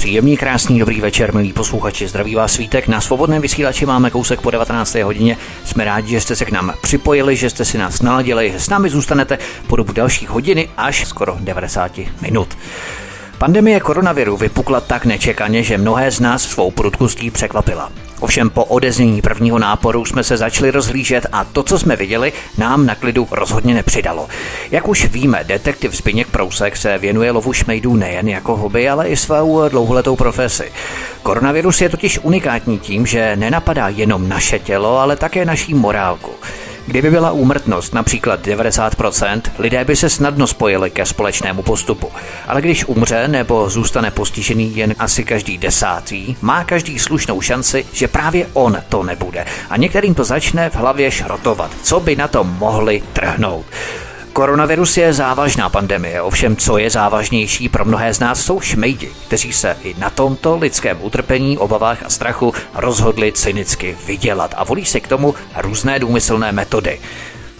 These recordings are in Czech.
Příjemný, krásný, dobrý večer, milí posluchači. Zdraví vás svítek. Na svobodném vysílači máme kousek po 19. hodině. Jsme rádi, že jste se k nám připojili, že jste si nás naladili. S námi zůstanete po dobu dalších hodiny až skoro 90 minut. Pandemie koronaviru vypukla tak nečekaně, že mnohé z nás svou prudkostí překvapila. Ovšem po odeznění prvního náporu jsme se začali rozhlížet a to, co jsme viděli, nám na klidu rozhodně nepřidalo. Jak už víme, detektiv Zbyněk Prousek se věnuje lovu šmejdů nejen jako hobby, ale i svou dlouholetou profesi. Koronavirus je totiž unikátní tím, že nenapadá jenom naše tělo, ale také naší morálku. Kdyby byla úmrtnost například 90%, lidé by se snadno spojili ke společnému postupu. Ale když umře nebo zůstane postižený jen asi každý desátý, má každý slušnou šanci, že právě on to nebude. A některým to začne v hlavě šrotovat, co by na to mohli trhnout. Koronavirus je závažná pandemie, ovšem co je závažnější pro mnohé z nás jsou šmejdi, kteří se i na tomto lidském utrpení, obavách a strachu rozhodli cynicky vydělat a volí si k tomu různé důmyslné metody.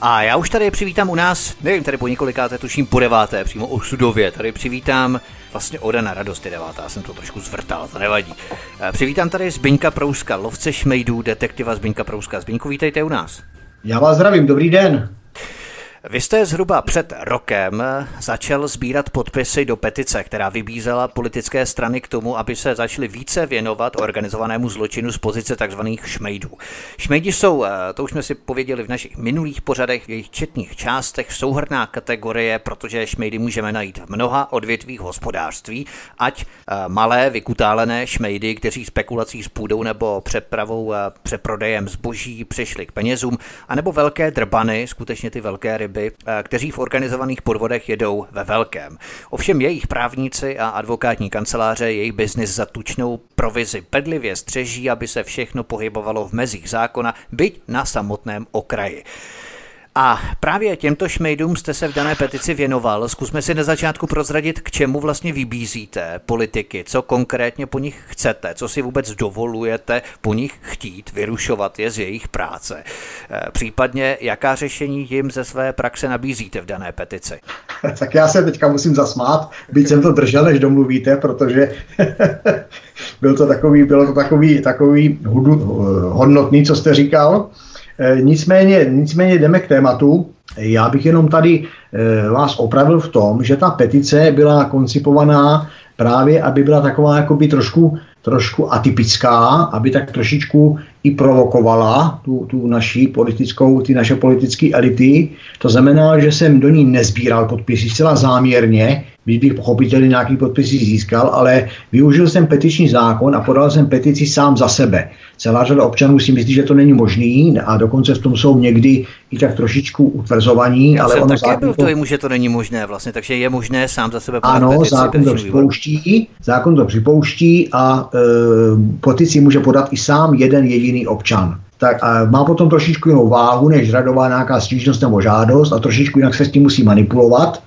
A já už tady přivítám u nás, nevím, tady po několikáté, tuším po deváté, přímo osudově, tady přivítám vlastně Oda na radost je devátá, jsem to trošku zvrtal, to nevadí. Eh, přivítám tady Zbyňka Prouska, lovce šmejdů, detektiva Zbyňka Prouska. Zbyňku, vítejte u nás. Já vás zdravím, dobrý den. Vy jste zhruba před rokem začal sbírat podpisy do petice, která vybízela politické strany k tomu, aby se začaly více věnovat organizovanému zločinu z pozice tzv. šmejdů. Šmejdi jsou, eh, to už jsme si pověděli v našich minulých pořadech, v jejich četných částech, souhrná kategorie, protože šmejdy můžeme najít v mnoha odvětvích hospodářství, ať eh, malé vykutálené šmejdy, kteří spekulací s půdou nebo přepravou, eh, přeprodejem zboží přišli k penězům, anebo velké drbany, skutečně ty velké ryby, ryby, eh, kteří v organizovaných podvodech jedou ve velkém. Ovšem jejich právníci a advokátní kanceláře jejich biznis za tučnou provizi bedlivě střeží, aby se všechno pohybovalo v mezích zákona, byť na samotném okraji. A právě těmto šmejdům jste se v dané petici věnoval. Zkusme si na začátku prozradit, k čemu vlastně vybízíte politiky, co konkrétně po nich chcete, co si vůbec dovolujete po nich chtít, vyrušovat je z jejich práce. Eh, případně, jaká řešení jim ze své praxe nabízíte v dané petici? Tak já se teďka musím zasmát, byť jsem to držel, než domluvíte, protože byl to takový, bylo to takový, takový hodnotný, co jste říkal. Eh, nicméně, nicméně jdeme k tématu. Já bych jenom tady eh, vás opravil v tom, že ta petice byla koncipovaná právě, aby byla taková jakoby trošku, trošku atypická, aby tak trošičku i provokovala tu, tu naší politickou, ty naše politické elity. To znamená, že jsem do ní nezbíral podpisy zcela záměrně, když bych pochopitelně nějaký podpisy získal, ale využil jsem petiční zákon a podal jsem petici sám za sebe. Celá řada občanů si myslí, že to není možný a dokonce v tom jsou někdy i tak trošičku utvrzovaní. Já ale jsem ono také byl to... tomu, že to není možné vlastně, takže je možné sám za sebe podat Ano, petici, zákon to připouští, zákon to připouští a e, petici může podat i sám jeden jediný občan tak má potom trošičku jinou váhu, než radová nějaká stížnost nebo žádost a trošičku jinak se s tím musí manipulovat.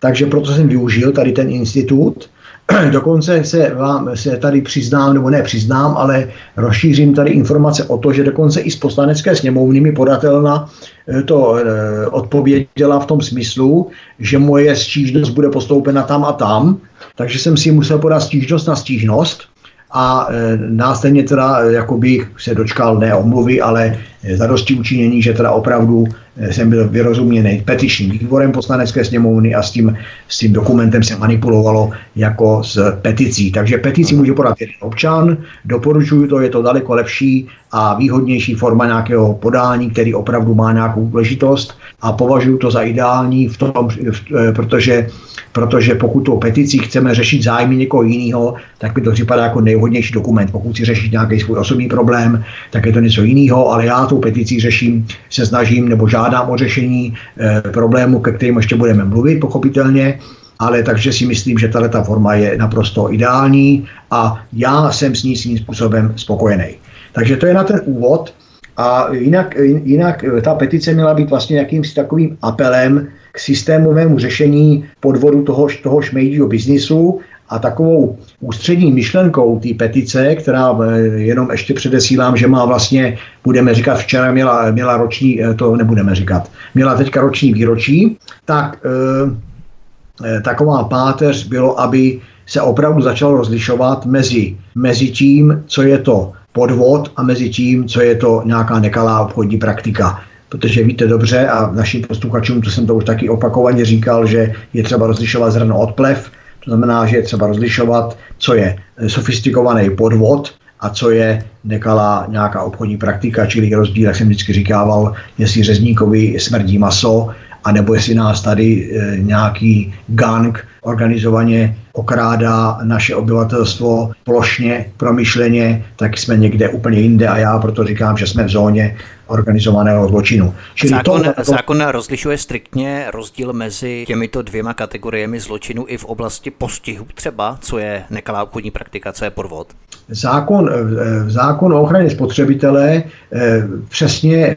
Takže proto jsem využil tady ten institut. Dokonce se vám se tady přiznám, nebo ne přiznám, ale rozšířím tady informace o to, že dokonce i z poslanecké sněmovny mi podatelna eh, to eh, odpověděla v tom smyslu, že moje stížnost bude postoupena tam a tam, takže jsem si musel podat stížnost na stížnost a e, následně teda jakoby se dočkal ne omluvy, ale zadosti učinění, že teda opravdu jsem byl vyrozuměný petičním výborem poslanecké sněmovny a s tím, s tím dokumentem se manipulovalo jako s peticí. Takže petici může podat jeden občan, doporučuju to, je to daleko lepší a výhodnější forma nějakého podání, který opravdu má nějakou důležitost a považuji to za ideální v tom, eh, protože, protože pokud tou peticí chceme řešit zájmy někoho jiného, tak mi to připadá jako nejvhodnější dokument. Pokud si řešit nějaký svůj osobní problém, tak je to něco jiného, ale já tou peticí řeším, se snažím nebo žádám o řešení e, problému, ke kterým ještě budeme mluvit, pochopitelně ale takže si myslím, že tato forma je naprosto ideální a já jsem s ní svým způsobem spokojený. Takže to je na ten úvod. A jinak, jinak ta petice měla být vlastně jakýmsi takovým apelem k systémovému řešení podvodu toho, toho šmejdího biznisu a takovou ústřední myšlenkou té petice, která eh, jenom ještě předesílám, že má vlastně, budeme říkat, včera měla, měla roční, eh, to nebudeme říkat, měla teďka roční výročí, tak e, taková páteř bylo, aby se opravdu začalo rozlišovat mezi, mezi tím, co je to podvod a mezi tím, co je to nějaká nekalá obchodní praktika. Protože víte dobře, a našim posluchačům, to jsem to už taky opakovaně říkal, že je třeba rozlišovat zrno od plev, to znamená, že je třeba rozlišovat, co je sofistikovaný podvod a co je nekalá nějaká obchodní praktika, čili rozdíl, jak jsem vždycky říkával, jestli řezníkovi smrdí maso, anebo jestli nás tady e, nějaký gang organizovaně okrádá naše obyvatelstvo plošně, promyšleně, tak jsme někde úplně jinde a já proto říkám, že jsme v zóně organizovaného zločinu. Čili zákon, to, to... zákon rozlišuje striktně rozdíl mezi těmito dvěma kategoriemi zločinu i v oblasti postihu třeba, co je nekalá obchodní praktika, co je podvod? Zákon, eh, zákon o ochraně spotřebitele eh, přesně,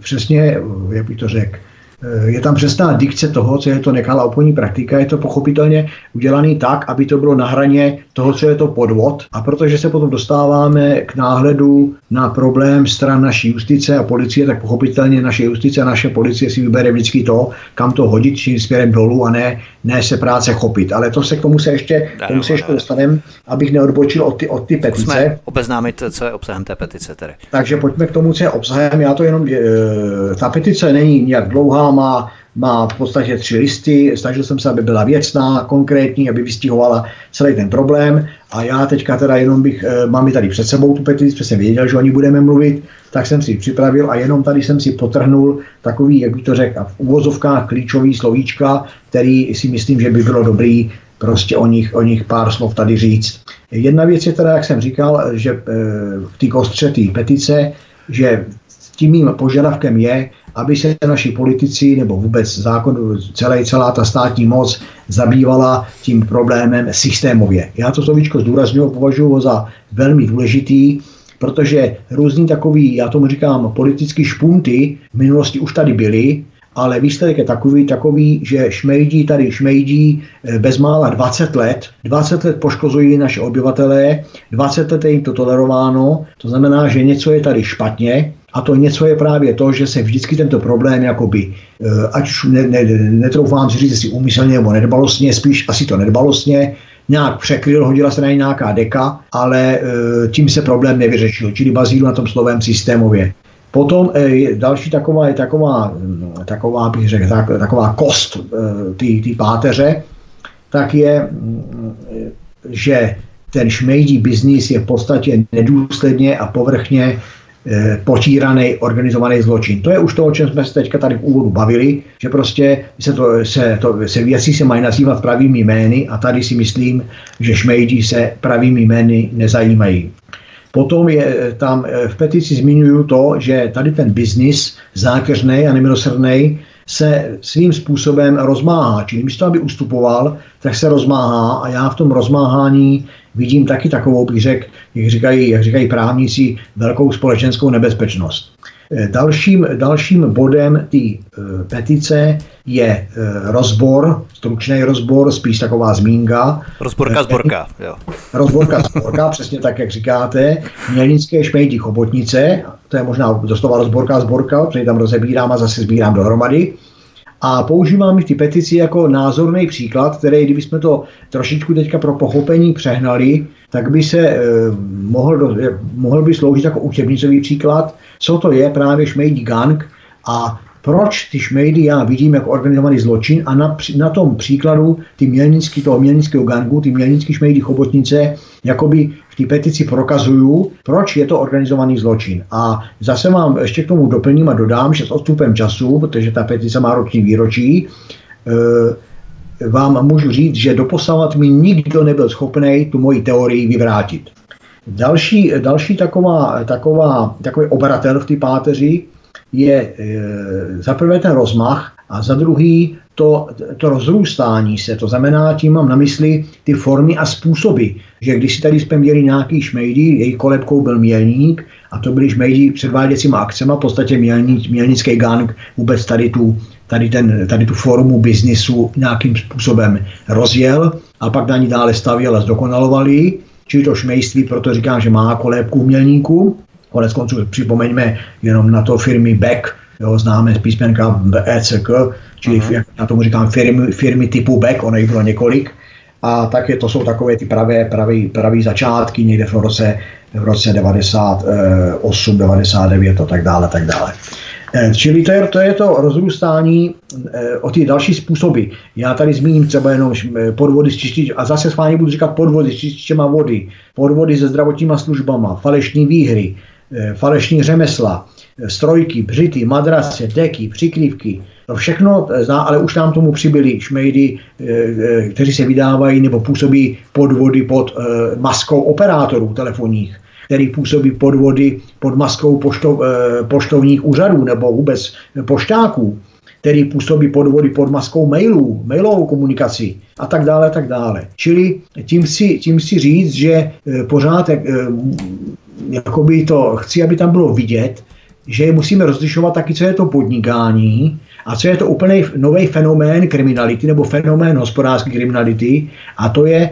přesně, jak bych to řekl, Eh, je tam přesná dikce toho, co je to nekalá obchodní praktika. Je to pochopitelně udělaný tak, aby to bylo na hraně toho, co je to podvod. A protože se potom dostáváme k náhledu na problém stran naší justice a policie, tak pochopitelně naše justice a naše policie si vybere vždycky to, kam to hodit, čím směrem dolů a ne, ne se práce chopit. Ale to se k tomu se ještě, k tomu se ještě dostaneme, abych neodbočil od ty, od ty petice. Jsme obeznámit, co je obsahem té petice tedy. Takže pojďme k tomu, co je obsahem. Já to jenom, e, ta petice není nějak dlouhá, má, má v podstatě tři listy, snažil jsem se, aby byla věcná, konkrétní, aby vystihovala celý ten problém a já teďka teda jenom bych, eh, mám tady před sebou tu petici, protože jsem věděl, že o ní budeme mluvit, tak jsem si ji připravil a jenom tady jsem si potrhnul takový, jak bych to řekl, v úvozovkách klíčový slovíčka, který si myslím, že by bylo dobrý prostě o nich, o nich pár slov tady říct. Jedna věc je teda, jak jsem říkal, že eh, v té kostře té petice, že tím mým požadavkem je, aby se naši politici nebo vůbec zákon, celé, celá ta státní moc zabývala tím problémem systémově. Já to slovíčko zdůraznuju, považuji za velmi důležitý, protože různý takový, já tomu říkám, politický špunty v minulosti už tady byly, ale výsledek je takový, takový, že šmejdí tady šmejdí eh, bezmála 20 let, 20 let poškozují naše obyvatelé, 20 let je jim to tolerováno, to znamená, že něco je tady špatně, a to něco je právě to, že se vždycky tento problém, jakoby, eh, ať už ne, ne, netroufám si říct, jestli úmyslně nebo nedbalostně, spíš asi to nedbalostně, nějak překryl, hodila se na něj nějaká deka, ale eh, tím se problém nevyřešil, čili bazíru na tom slovem systémově. Potom e, další taková je taková, hm, taková, bych řekl, tak, taková kost té páteře, tak je, hm, že ten šmejdí biznis je v podstatě nedůsledně a povrchně potíraný organizovaný zločin. To je už to, o čem jsme se teďka tady v úvodu bavili, že prostě se, to, se, to, se věci se mají nazývat pravými jmény a tady si myslím, že šmejdi se pravými jmény nezajímají. Potom je eh, tam eh, v petici zmiňuju to, že tady ten biznis zákeřný a nemilosrdný se svým způsobem rozmáhá. Čili místo, aby ustupoval, tak se rozmáhá a já v tom rozmáhání vidím taky takovou, bych řekl, jak říkají, jak říkají právníci, velkou společenskou nebezpečnost. Eh, dalším, dalším bodem té e, petice je e, rozbor, stručný rozbor, spíš taková zmínka. Rozborka, zborka. Jo. Rozborka, zborka, přesně tak, jak říkáte. Mělnické šmejdí chobotnice, to je možná doslova rozborka, zborka, protože tam rozebírám a zase sbírám dohromady. A používám ty petici jako názorný příklad, který, kdybychom to trošičku teďka pro pochopení přehnali, tak by se eh, mohl, mohl by sloužit jako učebnicový příklad, co to je právě šmejdí gang a proč ty šmejdy já vidím jako organizovaný zločin a na, na tom příkladu ty mělnický, toho mělnického gangu, ty mělnický šmejdy chobotnice, jakoby v té petici prokazuju, proč je to organizovaný zločin. A zase vám ještě k tomu doplním a dodám, že s odstupem času, protože ta petice má roční výročí, e, vám můžu říct, že doposavat mi nikdo nebyl schopný tu moji teorii vyvrátit. Další, další taková, taková, takový obratel v té páteři je e, za prvé ten rozmach a za druhý to, to rozrůstání se, to znamená, tím mám na mysli ty formy a způsoby, že když si tady jsme měli nějaký šmejdy, její kolebkou byl mělník a to byli šmejdi předváděcíma akcema, v podstatě mělnický gang vůbec tady tu, tady, ten, tady tu formu biznisu nějakým způsobem rozjel a pak na ní dále stavěl a zdokonalovali, čili to šmejství, proto říkám, že má kolébku umělníků. Konec konců připomeňme jenom na to firmy Beck, jo, známe z písmenka ECK, čili uh-huh. jak na tomu říkám firmy, firmy typu Beck, ono jich bylo několik, a je to jsou takové ty pravé, pravý, pravý začátky někde v roce, v roce 98, 99 a tak dále, tak dále. Eh, čili to je, to je to rozrůstání eh, o ty další způsoby. Já tady zmíním třeba jenom eh, podvody s čistič, a zase s vámi budu říkat podvody s čističema vody, podvody se zdravotníma službama, falešní výhry, falešní řemesla, strojky, břity, madrace, deky, přikrývky, to všechno zná, ale už nám tomu přibyli šmejdy, kteří se vydávají nebo působí podvody pod maskou operátorů telefonních který působí podvody pod maskou poštov, eh, poštovních úřadů nebo vůbec poštáků, který působí podvody pod maskou mailů, mailovou komunikaci a tak dále, tak dále. Čili tím si, tím si říct, že eh, pořád jak, eh, jakoby to chci, aby tam bylo vidět, že musíme rozlišovat taky, co je to podnikání a co je to úplně nový fenomén kriminality nebo fenomén hospodářské kriminality a to je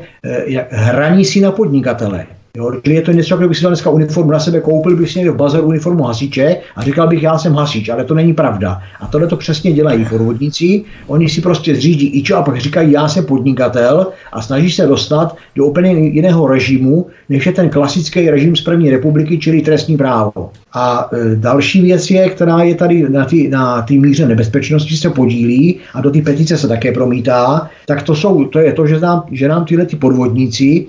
hraní si na podnikatele. Jo, je to něco, jako bych si dal dneska uniformu na sebe, koupil bych si někde v bazaru uniformu hasiče a říkal bych, já jsem hasič, ale to není pravda. A tohle to přesně dělají podvodníci. Oni si prostě zřídí ičo a pak říkají, já jsem podnikatel a snaží se dostat do úplně jiného režimu, než je ten klasický režim z první republiky, čili trestní právo. A e, další věc je, která je tady na té na míře nebezpečnosti se podílí a do té petice se také promítá, tak to, jsou, to je to, že nám, že nám tyhle ty podvodníci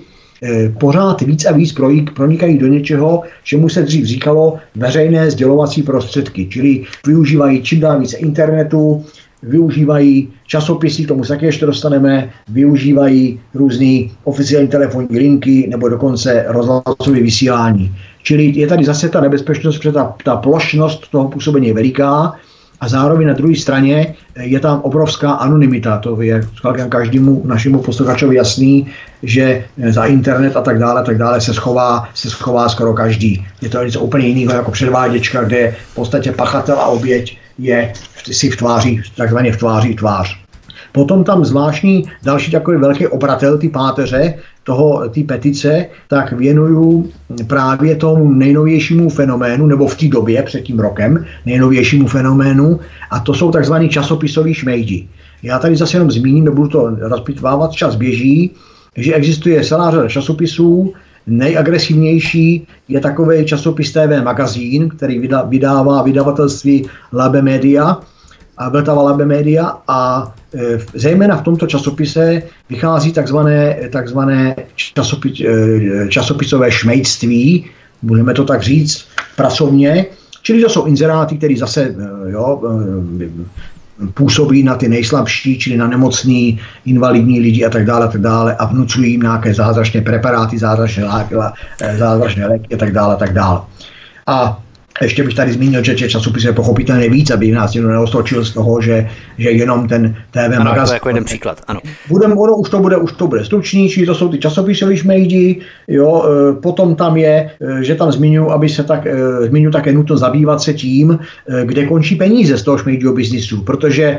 pořád víc a víc pronikají do něčeho, čemu se dřív říkalo veřejné sdělovací prostředky, čili využívají čím dál více internetu, využívají časopisy, k tomu se také ještě dostaneme, využívají různé oficiální telefonní linky nebo dokonce rozhlasové vysílání. Čili je tady zase ta nebezpečnost, protože ta, ta plošnost toho působení je veliká a zároveň na druhé straně je tam obrovská anonymita. To je každému našemu posluchačovi jasný, že za internet a tak dále, tak dále se schová, se schová skoro každý. Je to něco úplně jiného jako předváděčka, kde v podstatě pachatel a oběť je si v tváři, takzvaně v tváři tvář. Potom tam zvláštní další takový velký obratel, ty páteře, toho, té petice, tak věnuju právě tomu nejnovějšímu fenoménu, nebo v té době, před tím rokem, nejnovějšímu fenoménu, a to jsou takzvaný časopisový šmejdi. Já tady zase jenom zmíním, nebudu to rozpitvávat, čas běží, že existuje celá řada časopisů, Nejagresivnější je takový časopis TV Magazín, který vydává vydavatelství Labe Media, a Vltava Labe Media a e, zejména v tomto časopise vychází takzvané, takzvané časopis, e, časopisové šmejdství, budeme to tak říct pracovně, čili to jsou inzeráty, které zase e, jo, působí na ty nejslabší, čili na nemocný, invalidní lidi a tak dále, a tak dále a vnucují jim nějaké zázračné preparáty, zázračné zázračné léky a tak dále, a tak dále. A ještě bych tady zmínil, že těch časopisů je pochopitelně víc, aby nás někdo neostočil z toho, že, že jenom ten TV ano, magazín. To jako jeden příklad, ano. Budem, ono už to bude, už to bude stručnější, to jsou ty časopisové šmejdi, jo, e, potom tam je, e, že tam zmiňuji, aby se tak, e, zmiňuji také nutno zabývat se tím, kde končí peníze z toho šmejdiho biznisu, protože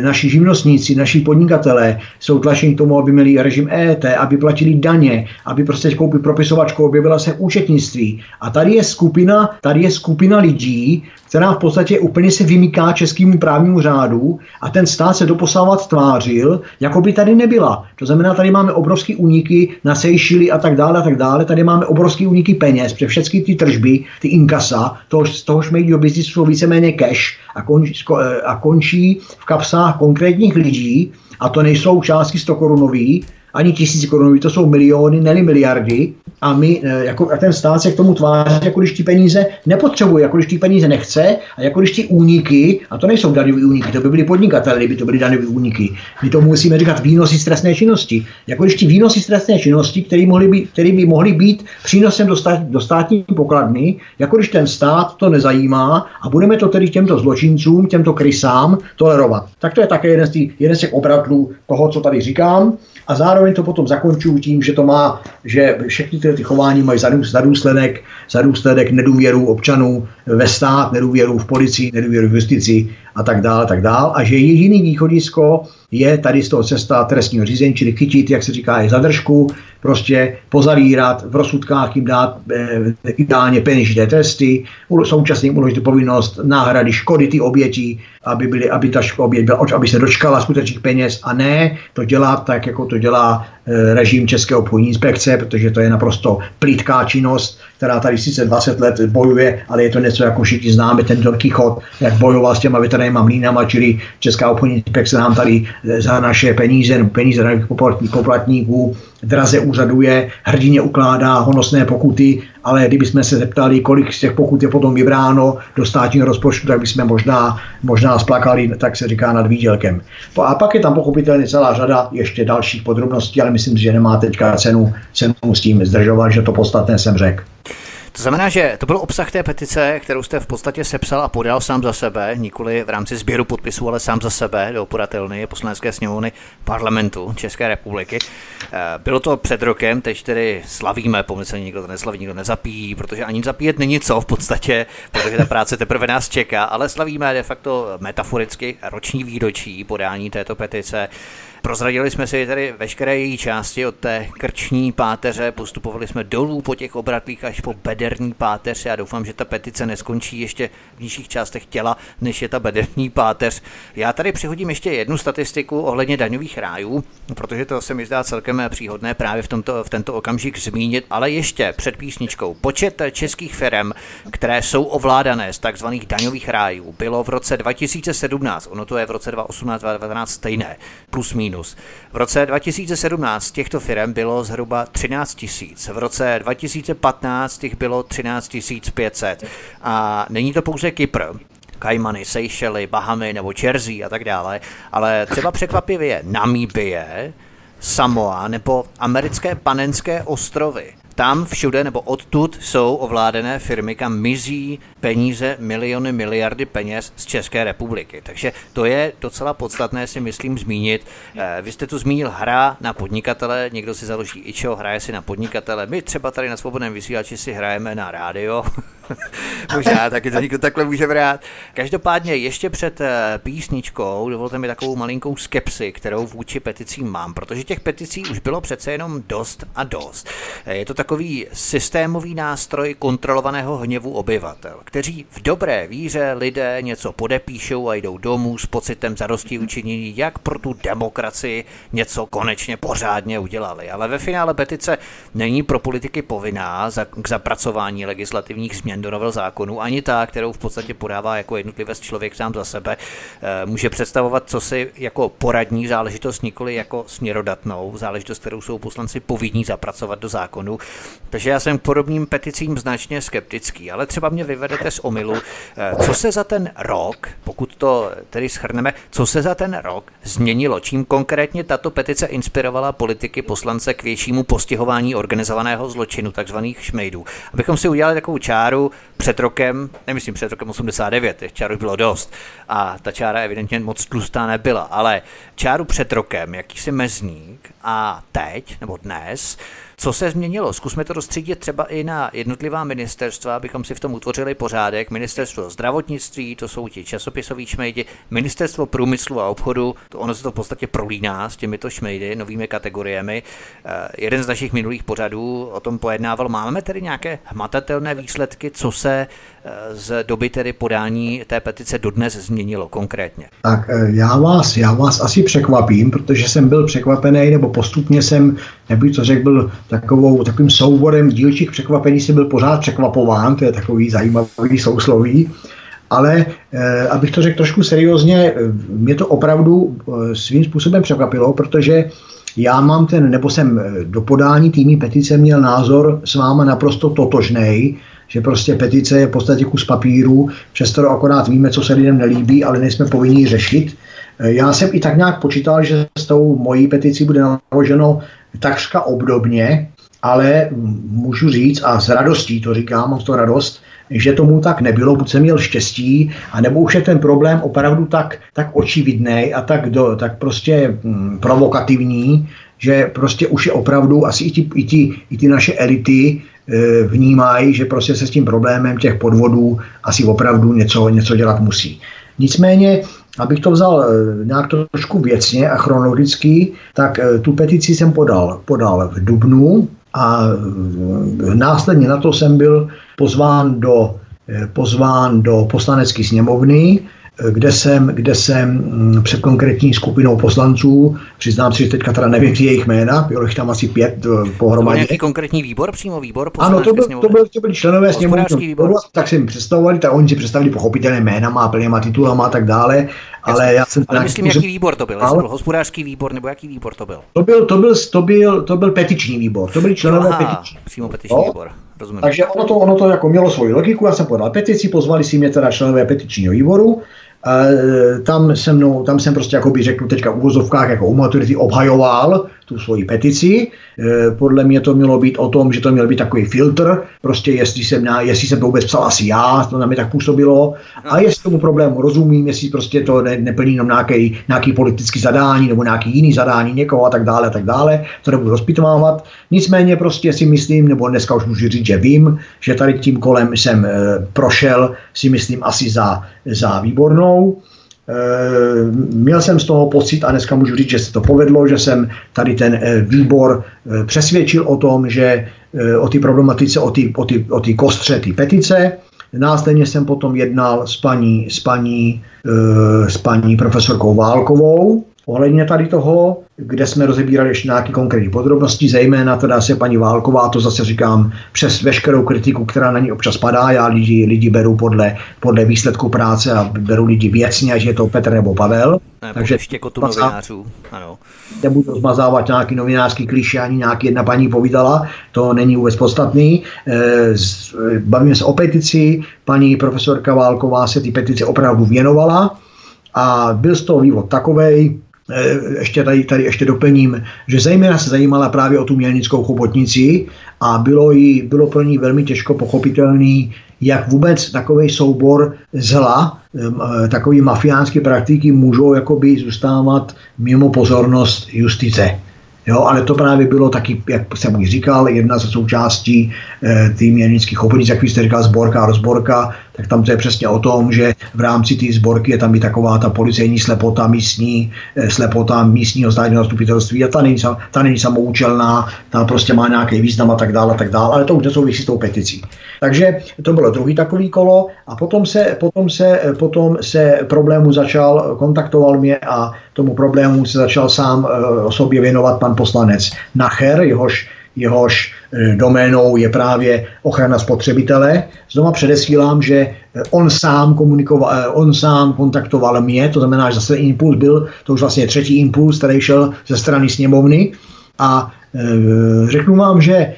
naši živnostníci, naši podnikatelé jsou tlačeni k tomu, aby měli režim EET, aby platili daně, aby prostě koupili propisovačku, objevila se účetnictví. A tady je skupina, tady je skupina skupina lidí, která v podstatě úplně se vymyká českému právnímu řádu a ten stát se doposávat tvářil, jako by tady nebyla. To znamená, tady máme obrovské úniky na Seychely a tak dále a tak dále. Tady máme obrovské úniky peněz, protože všechny ty tržby, ty inkasa, toho, z toho šmejdího biznisu jsou víceméně cash a končí, a končí v kapsách konkrétních lidí a to nejsou částky 100 korunový, ani tisíc korunový, to jsou miliony, ne miliardy a my, eh, jako, a ten stát se k tomu tváří, jako když ty peníze nepotřebuje, jako když ty peníze nechce a jako když ty úniky, a to nejsou daňové úniky, to by byly podnikatelé, kdyby to byly daňové úniky. My to musíme říkat výnosy z trestné činnosti. Jako když ty výnosy z trestné činnosti, které, které by mohly být přínosem do, stát, do státní pokladny, jako když ten stát to nezajímá a budeme to tedy těmto zločincům, těmto krysám tolerovat. Tak to je také jeden z, tý, jeden z těch obratlů toho, co tady říkám a zároveň to potom zakončuju tím, že to má, že všechny ty, ty chování mají za důsledek, za důsledek nedůvěru občanů ve stát, nedůvěru v policii, nedůvěru v justici a tak dále, tak dále. A že jediný východisko je tady z toho cesta trestního řízení, čili chytit, jak se říká, je zadržku, prostě pozavírat, v rozsudkách jim dát e, ideálně peněžité tresty, současně uložit povinnost náhrady škody ty oběti, aby, byly, aby ta oběť byla, aby se dočkala skutečných peněz a ne to dělat tak, jako to dělá e, režim České obchodní inspekce, protože to je naprosto plítká činnost, která tady sice 20 let bojuje, ale je to něco, jako všichni známe, ten Don Quixote, jak bojoval s těma veterinárníma mlínama, čili Česká obchodní inspekce nám tady za naše peníze, peníze daných poplatníků draze úřaduje, hrdině ukládá honosné pokuty, ale kdybychom se zeptali, kolik z těch pokut je potom vybráno do státního rozpočtu, tak bychom možná, možná splakali, tak se říká, nad výdělkem. A pak je tam pochopitelně celá řada ještě dalších podrobností, ale myslím, že nemá teďka cenu, cenu s tím zdržovat, že to podstatné jsem řekl. To znamená, že to byl obsah té petice, kterou jste v podstatě sepsal a podal sám za sebe, nikoli v rámci sběru podpisů, ale sám za sebe do podatelny poslanecké sněmovny parlamentu České republiky. Eh, bylo to před rokem, teď tedy slavíme, pomyslně nikdo to neslaví, nikdo nezapíjí, protože ani zapíjet není co v podstatě, protože ta práce teprve nás čeká, ale slavíme de facto metaforicky roční výročí podání této petice. Prozradili jsme si tady veškeré její části od té krční páteře, postupovali jsme dolů po těch obratlích až po bederní páteř. Já doufám, že ta petice neskončí ještě v nižších částech těla, než je ta bederní páteř. Já tady přihodím ještě jednu statistiku ohledně daňových rájů, protože to se mi zdá celkem příhodné právě v, tomto, v tento okamžik zmínit, ale ještě před písničkou. Počet českých firm, které jsou ovládané z takzvaných daňových rájů, bylo v roce 2017, ono to je v roce 2018-2019 stejné, plus minus minus. V roce 2017 těchto firm bylo zhruba 13 tisíc, v roce 2015 jich bylo 13 500 a není to pouze Kypr, Kajmany, Seychely, Bahamy nebo Jersey a tak dále, ale třeba překvapivě Namíbie, Samoa nebo americké panenské ostrovy. Tam všude nebo odtud jsou ovládané firmy, kam mizí peníze, miliony, miliardy peněz z České republiky. Takže to je docela podstatné si myslím zmínit. Eh, vy jste tu zmínil hra na podnikatele, někdo si založí ičo, hraje si na podnikatele. My třeba tady na svobodném vysílači si hrajeme na rádio. Možná taky to někdo takhle může brát. Každopádně ještě před eh, písničkou dovolte mi takovou malinkou skepsi, kterou vůči peticím mám, protože těch peticí už bylo přece jenom dost a dost. Eh, je to takový systémový nástroj kontrolovaného hněvu obyvatel, kteří v dobré víře lidé něco podepíšou a jdou domů s pocitem zarosti učinění, jak pro tu demokracii něco konečně pořádně udělali. Ale ve finále petice není pro politiky povinná za, k zapracování legislativních změn do novel zákonů, ani ta, kterou v podstatě podává jako jednotlivec člověk sám za sebe, eh, může představovat co si jako poradní záležitost, nikoli jako směrodatnou záležitost, kterou jsou poslanci povinní zapracovat do zákonu. Takže já jsem podobným peticím značně skeptický, ale třeba mě vyvedete z omilu, eh, co se za ten rok, pokud to tedy schrneme, co se za ten rok změnilo, čím konkrétně tato petice inspirovala politiky poslance k většímu postihování organizovaného zločinu, takzvaných šmejdů. Abychom si udělali takovou čáru před rokem, nemyslím před rokem 89, těch čár už bylo dost a ta čára evidentně moc tlustá nebyla, ale čáru před rokem, jakýsi mezník a teď, nebo dnes, co se změnilo? Zkusme to rozstřídit třeba i na jednotlivá ministerstva, abychom si v tom utvořili pořádek. Ministerstvo zdravotnictví, to jsou ti časopisoví šmejdi, ministerstvo průmyslu a obchodu, to ono se to v podstatě prolíná s těmito šmejdy, novými kategoriemi. Eh, jeden z našich minulých pořadů o tom pojednával. Máme tedy nějaké hmatatelné výsledky, co se eh, z doby tedy podání té petice dodnes změnilo konkrétně? Tak eh, já vás, já vás asi překvapím, protože jsem byl překvapený, nebo postupně jsem, nebych to řekl, byl takovou, takovým souborem dílčích překvapení si byl pořád překvapován, to je takový zajímavý sousloví, ale eh, abych to řekl trošku seriózně, mě to opravdu eh, svým způsobem překvapilo, protože já mám ten, nebo jsem do podání týmí petice měl názor s váma naprosto totožný, že prostě petice je v podstatě kus papíru, přesto akorát víme, co se lidem nelíbí, ale nejsme povinni řešit. Já jsem i tak nějak počítal, že s tou mojí peticí bude naloženo takřka obdobně, ale můžu říct, a s radostí to říkám, mám to radost, že tomu tak nebylo, buď jsem měl štěstí, a nebo už je ten problém opravdu tak, tak očividný a tak, do, tak prostě hm, provokativní, že prostě už je opravdu, asi i ti, i ti, i ti naše elity e, vnímají, že prostě se s tím problémem těch podvodů asi opravdu něco, něco dělat musí. Nicméně, abych to vzal e, nějak trošku věcně a chronologicky, tak e, tu petici jsem podal, podal v Dubnu a e, následně na to jsem byl pozván do, pozván do poslanecké sněmovny, kde jsem, kde jsem mm, před konkrétní skupinou poslanců, přiznám si, že teďka teda nevím jejich jména, bylo jich tam asi pět eh, pohromadě. To nějaký konkrétní výbor, přímo výbor? Ano, to, byl, to, byl, to byli členové sněmovny, tak si jim představovali, tak oni si představili pochopitelné jména, má plněma titulama a tak dále, ale já jsem... Ale myslím, jaký výbor to byl, ale... byl hospodářský výbor, nebo jaký výbor to byl? To byl, to byl, to byl, to byl petiční výbor, to byli členové Aha, petiční. přímo petiční no? výbor. Rozumím. Takže ono to, ono to jako mělo svoji logiku, já jsem podal petici, pozvali si mě teda členové petičního výboru E, tam se mnou, tam jsem prostě, jako by řekl teďka v uvozovkách, jako u maturity obhajoval tu svoji petici. E, podle mě to mělo být o tom, že to měl být takový filtr, prostě jestli jsem, na, jestli jsem to vůbec psal asi já, to na mě tak působilo, a jestli tomu problému rozumím, jestli prostě to ne, neplní jenom nějaký, nějaký politický zadání nebo nějaký jiný zadání někoho a tak dále, a tak dále, to nebudu rozpitvávat. Nicméně prostě si myslím, nebo dneska už můžu říct, že vím, že tady tím kolem jsem e, prošel, si myslím asi za, za výbornou. Eh, měl jsem z toho pocit a dneska můžu říct, že se to povedlo, že jsem tady ten eh, výbor eh, přesvědčil o tom, že o ty problematice, o ty, o ty, o ty kostře, ty petice. Následně jsem potom jednal s paní, s paní, s paní profesorkou Válkovou, ohledně tady toho, kde jsme rozebírali ještě nějaké konkrétní podrobnosti, zejména teda se paní Válková, to zase říkám přes veškerou kritiku, která na ní občas padá, já lidi, lidi beru podle, podle výsledku práce a beru lidi věcně, ať je to Petr nebo Pavel. Ne, Takže tu novinářů, ano. Nebudu zmazávat nějaký novinářský kliše, ani nějaký jedna paní povídala, to není vůbec podstatný. E, bavíme se o petici, paní profesorka Válková se ty petici opravdu věnovala, a byl z toho vývod takovej, Eh, ještě tady, tady ještě doplním, že zejména se zajímala právě o tu mělnickou chobotnici a bylo, jí, bylo pro ní velmi těžko pochopitelný, jak vůbec takový soubor zla, eh, takový mafiánské praktiky můžou jakoby zůstávat mimo pozornost justice. Jo, ale to právě bylo taky, jak jsem už říkal, jedna ze součástí e, té měnických obchodnic, jak jste říkal, sborka a rozborka, tak tam to je přesně o tom, že v rámci té sborky je tam i taková ta policejní slepota místní, e, slepota místního státního zastupitelství a ta není, ta není samoučelná, ta prostě má nějaký význam a tak dále, a tak dále, ale to už nesouvisí s tou peticí. Takže to bylo druhý takový kolo a potom se, potom se, potom se problému začal, kontaktoval mě a tomu problému se začal sám e, o sobě věnovat pan poslanec Nacher, jehož jehož doménou je právě ochrana spotřebitele. Znova předesílám, že e, on sám komunikoval, on sám kontaktoval mě, to znamená, že zase impuls byl, to už vlastně třetí impuls, který šel ze strany sněmovny a řeknu vám, že,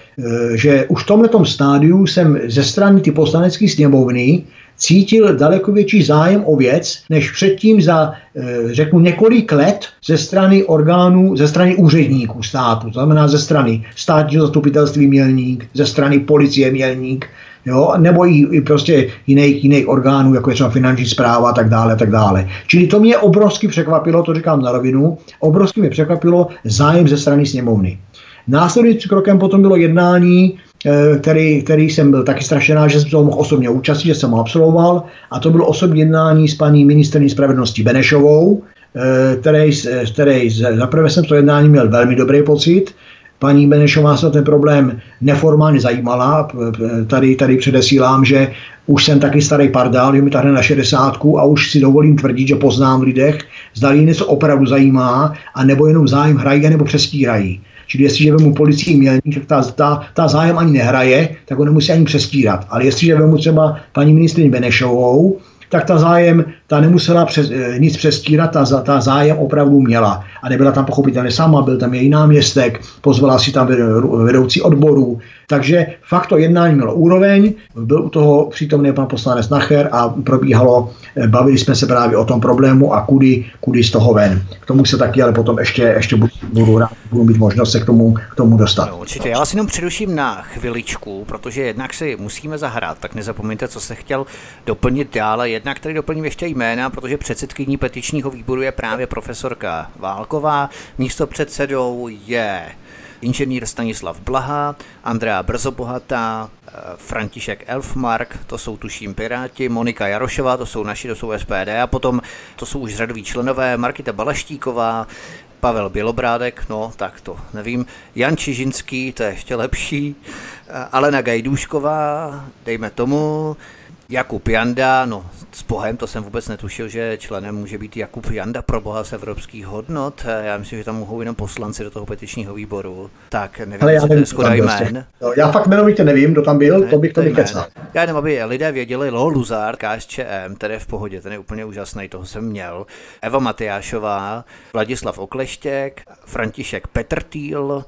že už v tomto stádiu jsem ze strany ty poslanecké sněmovny cítil daleko větší zájem o věc, než předtím za, eh, řeknu, několik let ze strany orgánů, ze strany úředníků státu, to znamená ze strany státního zastupitelství Mělník, ze strany policie Mělník, jo, nebo i, i prostě jiných, jiných orgánů, jako je třeba finanční zpráva a tak dále, tak dále. Čili to mě obrovsky překvapilo, to říkám na rovinu, obrovsky mě překvapilo zájem ze strany sněmovny. Následující krokem potom bylo jednání který, který jsem byl taky strašně rád, že jsem toho mohl osobně účastnit, že jsem ho absolvoval. A to bylo osobní jednání s paní ministrní spravedlnosti Benešovou, eh, který, který zaprvé jsem to jednání měl velmi dobrý pocit. Paní Benešová se ten problém neformálně zajímala. Tady, tady předesílám, že už jsem taky starý pardál, je mi tady na 60 a už si dovolím tvrdit, že poznám v lidech, zda něco opravdu zajímá, a nebo jenom zájem hrají, nebo přestírají. Čili jestliže vemu policii mělník, tak ta, ta, ta zájem ani nehraje, tak ho nemusí ani přestírat. Ale jestliže vemu třeba paní ministrině Benešovou, tak ta zájem ta nemusela přes, eh, nic přestírat, ta, ta zájem opravdu měla. A nebyla tam pochopitelně sama, byl tam její náměstek, pozvala si tam vedoucí odborů. Takže fakt to jednání mělo úroveň, byl u toho přítomný pan poslanec Nacher a probíhalo, eh, bavili jsme se právě o tom problému a kudy, kudy z toho ven. K tomu se taky ale potom ještě, ještě budu, budu, budu mít možnost se k tomu, k tomu dostat. No, určitě, já vás jenom přeruším na chviličku, protože jednak si musíme zahrát, tak nezapomeňte, co se chtěl doplnit dále. Jednak tady doplním ještě jména, protože předsedkyní petičního výboru je právě profesorka Válková, místo předsedou je inženýr Stanislav Blaha, Andrea Brzobohatá, eh, František Elfmark, to jsou tuším Piráti, Monika Jarošová, to jsou naši, to jsou SPD a potom to jsou už řadoví členové, Markita Balaštíková, Pavel Bělobrádek, no tak to nevím, Jan Čižinský, to je ještě lepší, eh, Alena Gajdůšková, dejme tomu, Jakub Janda, no s Bohem, to jsem vůbec netušil, že členem může být Jakub Janda pro boha z evropských hodnot. Já myslím, že tam mohou jenom poslanci do toho petičního výboru. Tak nevím, Ale já nevím, to je jmén. No, já fakt jmenovitě nevím, kdo tam byl, ne, to bych to nekecal. Já jenom, aby lidé věděli, Lo Luzár, KSČM, ten je v pohodě, ten je úplně úžasný, toho jsem měl. Eva Matyášová, Vladislav Okleštěk, František Petrtýl,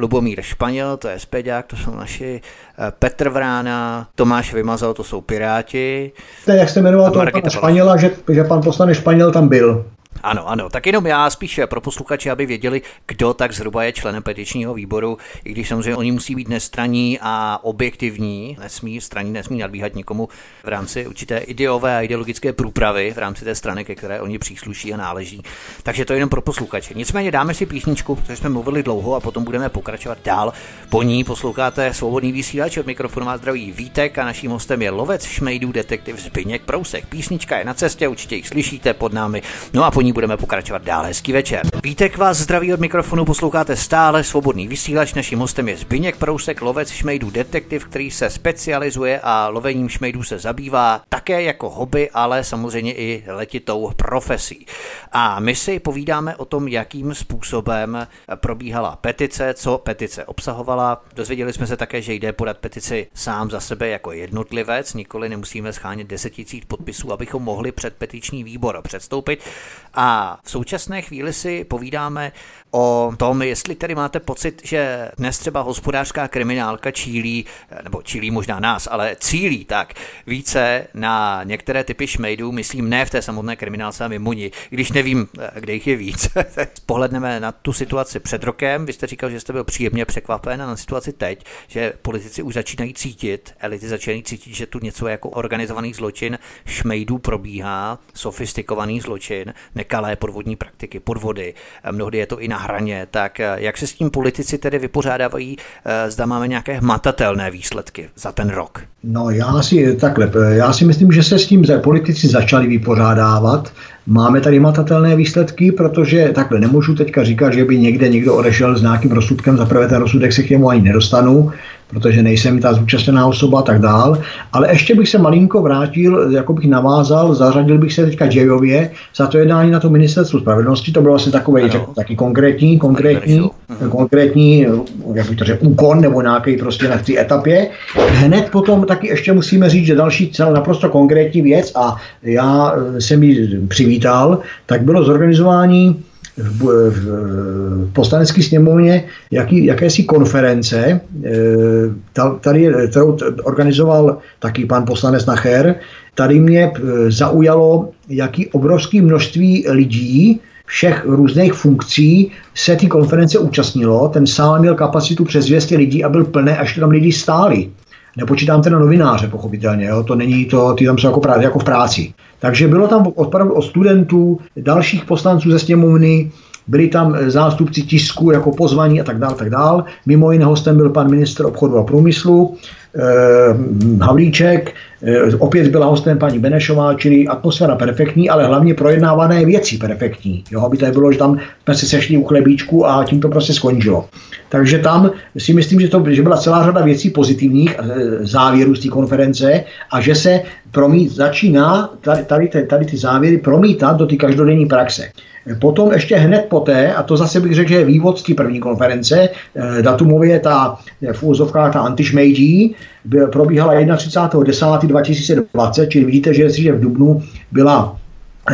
Lubomír Španěl, to je Speďák, to jsou naši, eh, Petr Vrána, Tomáš Vymazal, to jsou Piráti. To jak jste jmenoval toho pana Španěla, že, že pan poslanec Španěl tam byl. Ano, ano, tak jenom já spíš pro posluchače, aby věděli, kdo tak zhruba je členem petičního výboru, i když samozřejmě oni musí být nestraní a objektivní, nesmí straní, nesmí nadbíhat nikomu v rámci určité ideové a ideologické průpravy v rámci té strany, ke které oni přísluší a náleží. Takže to je jenom pro posluchače. Nicméně dáme si písničku, protože jsme mluvili dlouho a potom budeme pokračovat dál. Po ní posloucháte svobodný vysílač od mikrofonu má zdraví Vítek a naším hostem je lovec šmejdů detektiv Zbyněk Prousek. Písnička je na cestě, určitě ji slyšíte pod námi. No a po ní budeme pokračovat dál. Hezký večer. Vítek vás zdraví od mikrofonu, posloucháte stále svobodný vysílač. Naším hostem je Zbyněk Prousek, lovec šmejdů detektiv, který se specializuje a lovením šmejdů se zabývá také jako hobby, ale samozřejmě i letitou profesí. A my si povídáme o tom, jakým způsobem probíhala petice, co petice obsahovala. Dozvěděli jsme se také, že jde podat petici sám za sebe jako jednotlivec, nikoli nemusíme schánět deseticích podpisů, abychom mohli před petiční výbor předstoupit. A v současné chvíli si povídáme o tom, jestli tedy máte pocit, že dnes třeba hospodářská kriminálka čílí, nebo čílí možná nás, ale cílí tak více na některé typy šmejdů, myslím ne v té samotné kriminálce a mimuni, když nevím, kde jich je víc. Pohledneme na tu situaci před rokem, vy jste říkal, že jste byl příjemně překvapen a na situaci teď, že politici už začínají cítit, elity začínají cítit, že tu něco jako organizovaný zločin šmejdů probíhá, sofistikovaný zločin, nekalé podvodní praktiky, podvody, mnohdy je to i na hraně, tak eh, jak se s tím politici tedy vypořádávají, eh, zda máme nějaké hmatatelné výsledky za ten rok? No já si takhle, eh, já si myslím, že se s tím politici začali vypořádávat. Máme tady matatelné výsledky, protože takhle nemůžu teďka říkat, že by někde někdo odešel s nějakým rozsudkem, zaprvé ten rozsudek se k němu ani nedostanu, protože nejsem ta zúčastněná osoba a tak dál. Ale ještě bych se malinko vrátil, jako bych navázal, zařadil bych se teďka Jayově za to jednání na to ministerstvu spravedlnosti. To bylo vlastně takový řekl, taky konkrétní, konkrétní, konkrétní, jak bych to řekl, úkon nebo nějaký prostě na té etapě. Hned potom taky ještě musíme říct, že další cel naprosto konkrétní věc a já jsem ji přivítal, tak bylo zorganizování v, v, v poslanecké sněmovně jaký, jakési konference, eh, tady, kterou organizoval taky pan poslanec Nacher. Tady mě eh, zaujalo, jaký obrovský množství lidí všech různých funkcí se té konference účastnilo. Ten sál měl kapacitu přes 200 lidí a byl plný, až tam lidi stáli. Nepočítám teda novináře, pochopitelně, jo? to není to, ty tam jsou jako, práci, jako v práci. Takže bylo tam opravdu od studentů, dalších poslanců ze sněmovny, byli tam zástupci tisku jako pozvaní a tak dále, tak dále. Mimo jiné hostem byl pan ministr obchodu a průmyslu, Eh, Havlíček, eh, opět byla hostem paní Benešová, čili atmosféra perfektní, ale hlavně projednávané věci perfektní. Jo, aby tady bylo, že tam jsme se sešli u chlebíčku a tím to prostě skončilo. Takže tam si myslím, že, to, že byla celá řada věcí pozitivních eh, závěrů z té konference a že se promít, začíná tady, tady, tady ty závěry promítat do té každodenní praxe. Potom ještě hned poté, a to zase bych řekl, že je vývod z té první konference, datumově ta v úzovkách ta antišmejdí, probíhala 31.10.2020, čili vidíte, že v Dubnu byla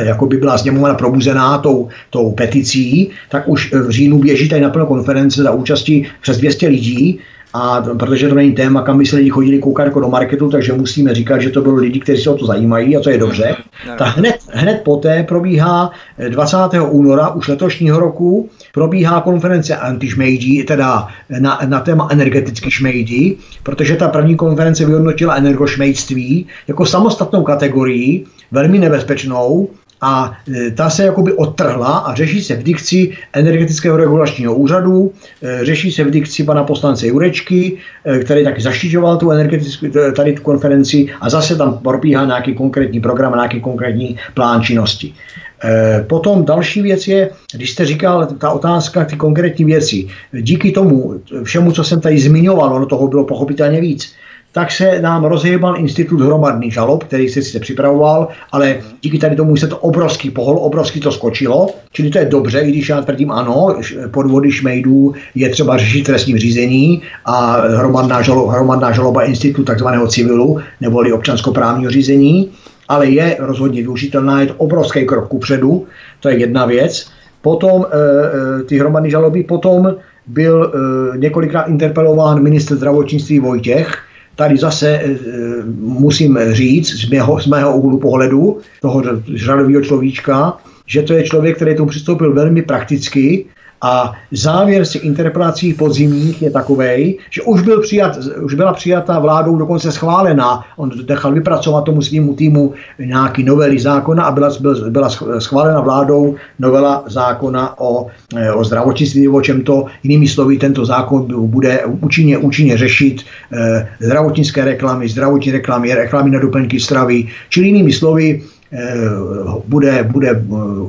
jako by byla sněmovna probuzená tou, tou peticí, tak už v říjnu běží tady naplno konference za účastí přes 200 lidí, a protože to není téma, kam by se lidi chodili koukat jako do marketu, takže musíme říkat, že to bylo lidi, kteří se o to zajímají a to je dobře. Mhm. Tak hned, hned poté probíhá 20. února už letošního roku probíhá konference antišmejdí, teda na, na téma energetický šmejdí, protože ta první konference vyhodnotila energošmejdství jako samostatnou kategorii, velmi nebezpečnou, a e, ta se jakoby odtrhla a řeší se v dikci energetického regulačního úřadu, e, řeší se v dikci pana poslance Jurečky, e, který taky zaštiťoval tu energetickou tady tu konferenci a zase tam probíhá nějaký konkrétní program, nějaký konkrétní plán činnosti. Potom další věc je, když jste říkal, ta otázka, ty konkrétní věci. Díky tomu všemu, co jsem tady zmiňoval, ono toho bylo pochopitelně víc, tak se nám rozhýbal institut hromadných žalob, který se sice připravoval, ale díky tady tomu se to obrovský pohol, obrovský to skočilo, čili to je dobře, i když já tvrdím ano, podvody šmejdů je třeba řešit trestním řízení a hromadná žaloba, hromadná žaloba institutu takzvaného civilu, neboli občanskoprávního řízení, ale je rozhodně využitelná, je to obrovský krok kupředu, to je jedna věc. Potom e, e, ty hromadné žaloby, potom byl e, několikrát interpelován ministr zdravotnictví Vojtěch, tady zase e, musím říct z mého, z mého úhlu pohledu toho řadového človíčka, že to je člověk, který tomu přistoupil velmi prakticky a závěr těch interpelací podzimních je takový, že už, byl přijat, už byla přijata vládou dokonce schválená. On nechal vypracovat tomu svýmu týmu nějaký novely zákona a byla, byla schválena vládou novela zákona o, e, o zdravotnictví, o čem to jinými slovy tento zákon bude účinně, účinně řešit eh, zdravotnické reklamy, zdravotní reklamy, reklamy na doplňky stravy, čili jinými slovy Eh, bude, bude eh,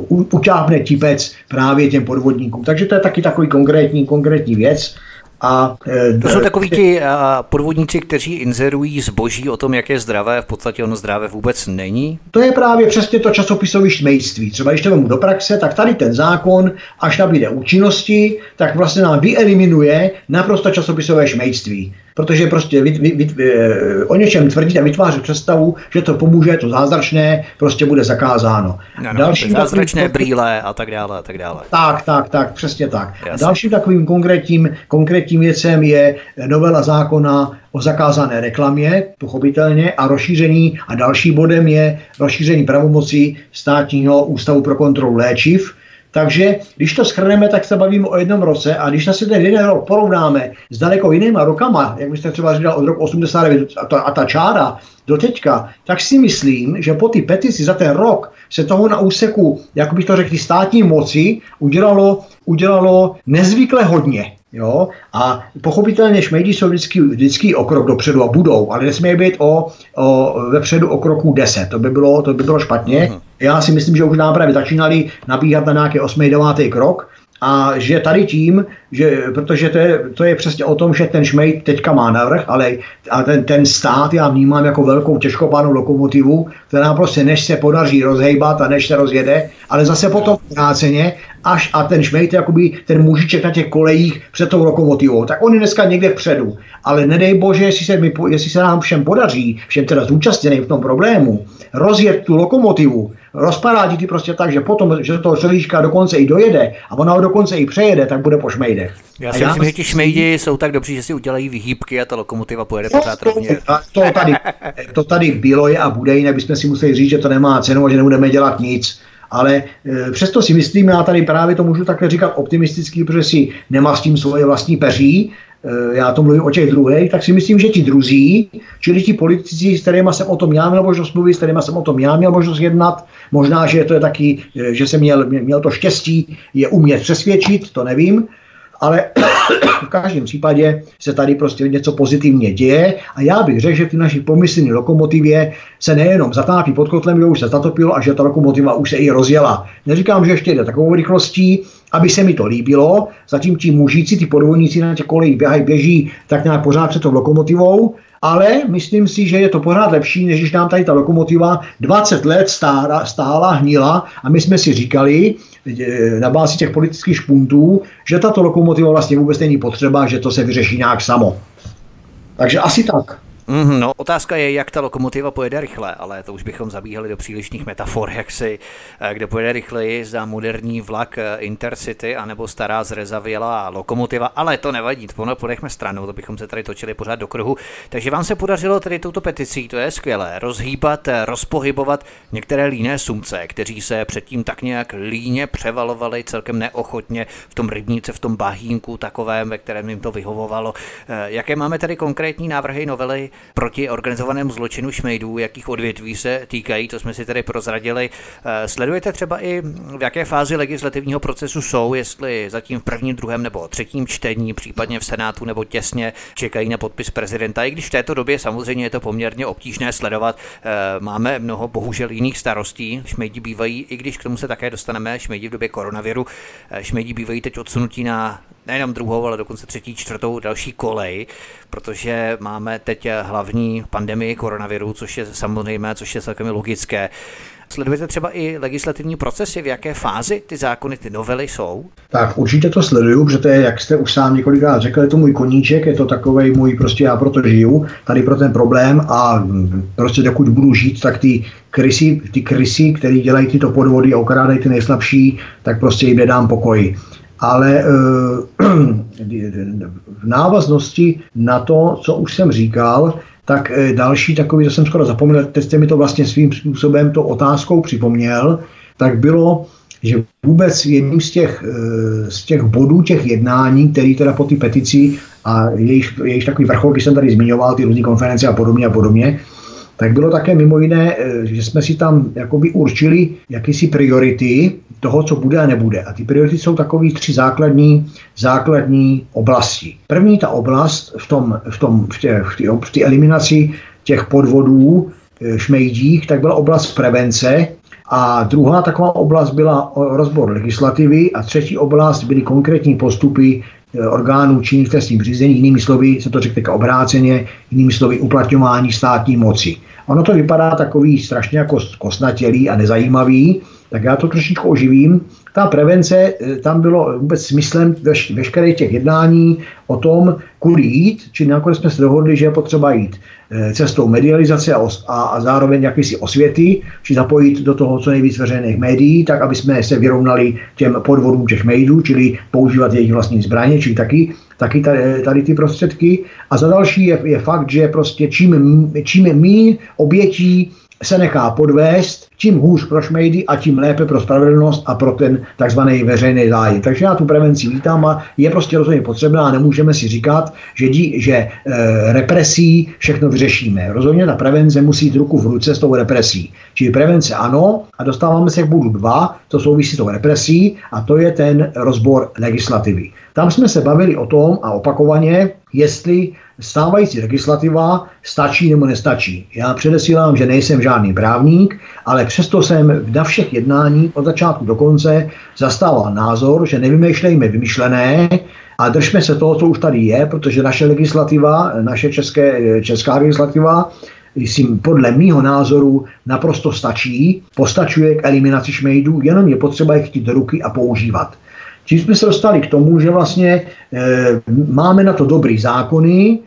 utáhne tipec právě těm podvodníkům. Takže to je taky takový konkrétní, konkrétní věc. A, eh, to jsou takoví ti podvodníci, kteří inzerují zboží o tom, jak je zdravé, v podstatě ono zdravé vůbec není? To je právě přesně to časopisové šmejství. Třeba když to vemu do praxe, tak tady ten zákon, až nabíde účinnosti, tak vlastně nám vyeliminuje naprosto časopisové šmejství protože prostě vy, vy, vy, eh, o něčem tvrdit a vytvářet představu, že to pomůže, to zázračné, prostě bude zakázáno. No, no, Další zázračné takovým, brýle a tak dále, a tak dále. Tak, tak, tak, přesně tak. Jasně. Dalším takovým konkrétním, konkrétním věcem je novela zákona o zakázané reklamě, pochopitelně, a rozšíření, a další bodem je rozšíření pravomocí státního ústavu pro kontrolu léčiv, takže když to schrneme, tak se bavíme o jednom roce a když si ten jeden rok porovnáme s daleko jinýma rokama, jak byste třeba říkal od roku 89 a ta, a ta čára do teďka, tak si myslím, že po ty petici za ten rok se toho na úseku, jak bych to řekl, státní moci udělalo, udělalo nezvykle hodně. Jo? A pochopitelně šmejdi jsou vždycky, vždycky o krok dopředu a budou, ale nesmí být o, o, vepředu o kroku 10. To by bylo, to by bylo špatně. Uh-huh. Já si myslím, že už nápravy začínali nabíhat na nějaký 8. 9. krok a že tady tím, že, protože to je, to je přesně o tom, že ten šmejt teďka má navrh, ale a ten, ten stát já vnímám jako velkou těžkopánou lokomotivu, která prostě než se podaří rozhejbat a než se rozjede, ale zase potom vráceně, až a ten šmejt, jakoby ten mužiček na těch kolejích před tou lokomotivou, tak on je dneska někde vpředu. Ale nedej bože, jestli se, mi, jestli se nám všem podaří, všem teda zúčastněným v tom problému, rozjet tu lokomotivu, rozparádí ty prostě tak, že potom, že toho človíčka dokonce i dojede a ona ho dokonce i přejede, tak bude po šmejdech. Já si myslím, že ti šmejdi jsou tak dobří, že si udělají vyhýbky a ta lokomotiva pojede no, pořád rovně. To, tady, to tady bylo je a bude, jinak bychom si museli říct, že to nemá cenu a že nebudeme dělat nic. Ale e, přesto si myslím, já tady právě to můžu takhle říkat optimisticky, protože si nemá s tím svoje vlastní peří, Eh, já to mluvím o těch druhých, tak si myslím, že ti druzí, čili ti politici, s kterými jsem o tom já měl možnost mluvit, s kterými jsem o tom já měl možnost jednat, možná, že to je taky, eh, že jsem měl, měl to štěstí je umět přesvědčit, to nevím, ale v každém případě se tady prostě něco pozitivně děje a já bych řekl, že ty naší pomyslné lokomotivě se nejenom zatápí pod kotlem, že už se zatopilo a že ta lokomotiva už se i rozjela. Neříkám, že ještě jde takovou rychlostí, aby se mi to líbilo, zatím ti mužíci, ty podvojníci na těch kolejích běhají, běží tak nějak pořád před tou lokomotivou, ale myslím si, že je to pořád lepší, než když nám tady ta lokomotiva 20 let stála, stála hnila a my jsme si říkali na bázi těch politických špuntů, že tato lokomotiva vlastně vůbec není potřeba, že to se vyřeší nějak samo. Takže asi tak. Mm, no, otázka je, jak ta lokomotiva pojede rychle, ale to už bychom zabíhali do přílišných metafor, jak si, eh, kde pojede rychleji za moderní vlak eh, Intercity anebo stará zrezavělá lokomotiva, ale to nevadí, to ponechme stranou, to bychom se tady točili pořád do kruhu. Takže vám se podařilo tady touto peticí, to je skvělé, rozhýbat, eh, rozpohybovat některé líné sumce, kteří se předtím tak nějak líně převalovali celkem neochotně v tom rybníce, v tom bahínku takovém, ve kterém jim to vyhovovalo. Jaké máme tady konkrétní návrhy novely proti organizovanému zločinu šmejdů, jakých odvětví se týkají, to jsme si tady prozradili. Eh, sledujete třeba i v jaké fázi legislativního procesu jsou, jestli zatím v prvním, druhém nebo třetím čtení, případně v Senátu nebo těsně čekají na podpis prezidenta, i když v této době samozřejmě je to poměrně obtížné sledovat. Eh, máme mnoho bohužel jiných starostí, šmejdi bývají, i když k tomu se také dostaneme, šmejdi v době koronaviru, eh, šmejdi bývají teď odsunutí na nejenom druhou, ale dokonce třetí, čtvrtou, další kolej, protože máme teď hlavní pandemii koronaviru, což je samozřejmé, což je celkem logické. Sledujete třeba i legislativní procesy, v jaké fázi ty zákony, ty novely jsou? Tak určitě to sleduju, protože to je, jak jste už sám několikrát řekl, je to můj koníček, je to takový můj, prostě já proto žiju, tady pro ten problém a prostě dokud budu žít, tak ty krysy, ty krysy, který dělají tyto podvody a okrádají ty nejslabší, tak prostě jim nedám pokoj ale eh, v návaznosti na to, co už jsem říkal, tak eh, další takový, to jsem skoro zapomněl, teď jste mi to vlastně svým způsobem to otázkou připomněl, tak bylo, že vůbec jedním z těch, eh, z těch bodů těch jednání, který teda po té petici a jejich, jejich takový vrchol, když jsem tady zmiňoval, ty různé konference a podobně a podobně, tak bylo také mimo jiné, že jsme si tam jakoby určili jakýsi priority toho, co bude a nebude. A ty priority jsou takové tři základní, základní oblasti. První ta oblast v, tom, v, tom, v, tě, v, tě, v tě eliminaci těch podvodů e, šmejdích, tak byla oblast prevence, a druhá taková oblast byla rozbor legislativy a třetí oblast byly konkrétní postupy orgánů činných v trestním řízení, jinými slovy se to řekne obráceně, jinými slovy uplatňování státní moci. Ono to vypadá takový strašně jako kosnatělý a nezajímavý, tak já to trošičku oživím. Ta prevence, eh, tam bylo vůbec smyslem veš, veškerých těch jednání o tom, kudy jít, či nakonec jsme se dohodli, že je potřeba jít eh, cestou medializace a, a, a zároveň jakýsi osvěty, či zapojit do toho co nejvíc veřejných médií, tak aby jsme se vyrovnali těm podvodům těch mejdů, čili používat jejich vlastní zbraně, čili taky taky tady, tady ty prostředky. A za další je, je fakt, že prostě čím, čím méně obětí se nechá podvést, čím hůř pro šmejdy a tím lépe pro spravedlnost a pro ten takzvaný veřejný zájem. Takže já tu prevenci vítám a je prostě rozhodně potřebná a nemůžeme si říkat, že, dí, že e, represí všechno vyřešíme. Rozhodně ta prevence musí jít ruku v ruce s tou represí. Čili prevence ano a dostáváme se k bodu dva, to souvisí s tou represí a to je ten rozbor legislativy. Tam jsme se bavili o tom a opakovaně, jestli stávající legislativa stačí nebo nestačí. Já předesílám, že nejsem žádný právník, ale přesto jsem na všech jednání od začátku do konce zastával názor, že nevymýšlejme vymyšlené, a držme se toho, co už tady je, protože naše legislativa, naše české, česká legislativa myslím, podle mýho názoru naprosto stačí, postačuje k eliminaci šmejdů, jenom je potřeba je chtít do ruky a používat. Čím jsme se dostali k tomu, že vlastně e, máme na to dobrý zákony,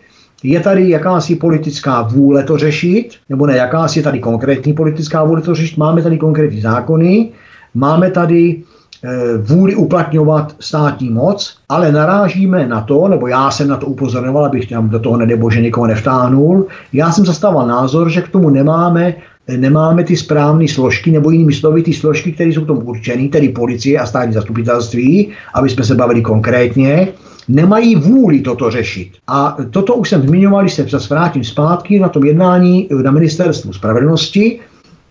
je tady jakási politická vůle to řešit, nebo ne, jakási je tady konkrétní politická vůle to řešit, máme tady konkrétní zákony, máme tady e, vůli uplatňovat státní moc, ale narážíme na to, nebo já jsem na to upozorňoval, abych tam do toho nedebože nikoho nevtáhnul, já jsem zastával názor, že k tomu nemáme nemáme ty správné složky, nebo jinými slovy ty složky, které jsou k tomu určené, tedy policie a státní zastupitelství, aby jsme se bavili konkrétně, nemají vůli toto řešit. A toto už jsem zmiňoval, když se zase vrátím zpátky na tom jednání na ministerstvu spravedlnosti,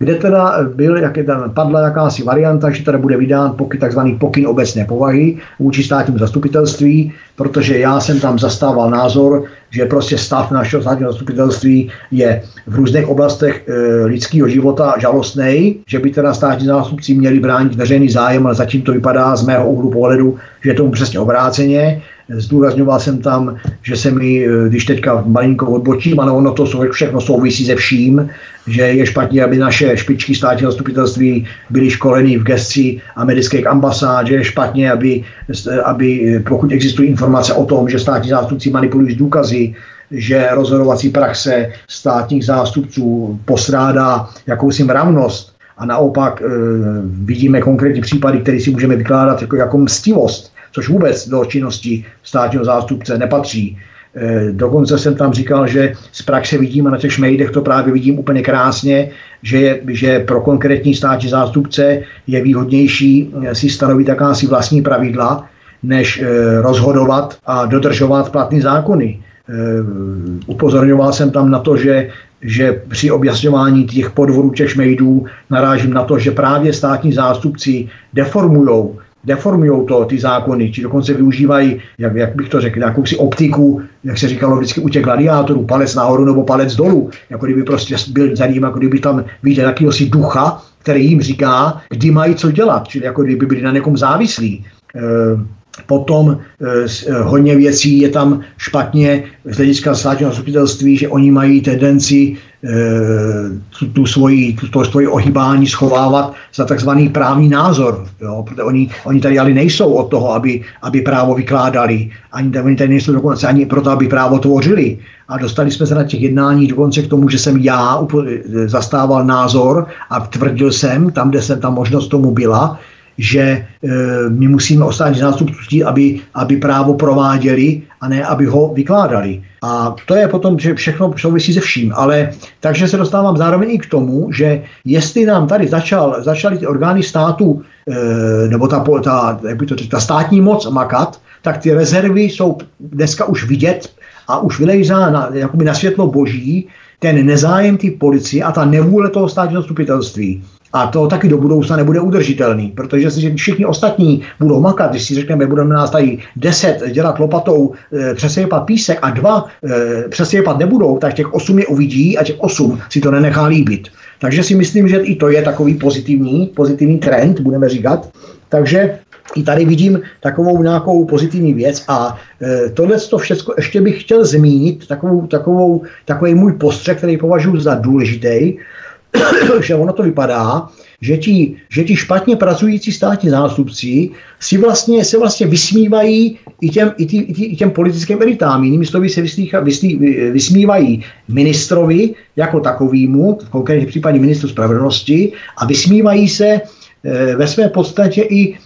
kde teda byl, jak je tam padla jakási varianta, že teda bude vydán pokyn, takzvaný pokyn obecné povahy vůči státnímu zastupitelství, protože já jsem tam zastával názor, že prostě stav našeho státního zastupitelství je v různých oblastech e, lidského života žalostný, že by teda státní zástupci měli bránit veřejný zájem, ale zatím to vypadá z mého úhlu pohledu, že je tomu přesně obráceně. Zdůrazňoval jsem tam, že se mi, e, když teďka malinko odbočím, ale ono to všechno souvisí se vším, že je špatně, aby naše špičky státního zastupitelství byly školeny v gesci amerických ambasád, že je špatně, aby, aby pokud existují informace o tom, že státní zástupci manipulují důkazy, že rozhodovací praxe státních zástupců postrádá jakousi mravnost a naopak e, vidíme konkrétní případy, které si můžeme vykládat jako, jako mstivost, což vůbec do činnosti státního zástupce nepatří. E, dokonce jsem tam říkal, že z praxe vidím a na těch šmejdech to právě vidím úplně krásně, že, že pro konkrétní státní zástupce je výhodnější si stanovit jakási vlastní pravidla, než e, rozhodovat a dodržovat platné zákony. Upozorňoval jsem tam na to, že že při objasňování těch podvodů těch šmejdů narážím na to, že právě státní zástupci deformují deformují to ty zákony, či dokonce využívají, jak, jak bych to řekl, jakousi optiku, jak se říkalo vždycky u těch gladiátorů, palec nahoru nebo palec dolů, jako kdyby prostě byl za ním, jako kdyby tam viděl jakýho si ducha, který jim říká, kdy mají co dělat, čili jako kdyby byli na někom závislí. E, Potom eh, eh, hodně věcí je tam špatně z hlediska státního zastupitelství, že oni mají tendenci eh, tu, tu, svoji, tu, to svoji ohybání schovávat za takzvaný právní názor. Jo? Protože oni, oni tady ale nejsou od toho, aby, aby právo vykládali. Ani, oni tady nejsou dokonce ani proto, aby právo tvořili. A dostali jsme se na těch jednání dokonce k tomu, že jsem já zastával názor a tvrdil jsem, tam, kde jsem ta možnost tomu byla, že e, my musíme ostatní zástupců chtít, aby, aby právo prováděli a ne, aby ho vykládali. A to je potom, že všechno souvisí se vším. Ale takže se dostávám zároveň i k tomu, že jestli nám tady začal, začaly ty orgány státu, e, nebo ta, ta, jak by to, ta státní moc makat, tak ty rezervy jsou dneska už vidět a už vylejzá na, jakoby na světlo boží ten nezájem té policie a ta nevůle toho státního zastupitelství. A to taky do budoucna nebude udržitelný, protože si všichni ostatní budou makat, když si řekneme, budeme nás tady deset dělat lopatou e, přesypat písek a dva e, přesypat nebudou, tak těch osm je uvidí a těch osm si to nenechá líbit. Takže si myslím, že i to je takový pozitivní, pozitivní trend, budeme říkat. Takže i tady vidím takovou nějakou pozitivní věc a e, tohle to všechno ještě bych chtěl zmínit, takovou, takovou, takový můj postřeh, který považuji za důležitý, že ono to vypadá, že ti, že ti špatně pracující státní zástupci si vlastně, se vlastně vysmívají i těm, i, tý, i, tý, i těm politickým elitám. Jinými slovy se vyslícha, vyslí, vysmívají ministrovi jako takovýmu, v konkrétním případě ministru spravedlnosti, a vysmívají se eh, ve své podstatě i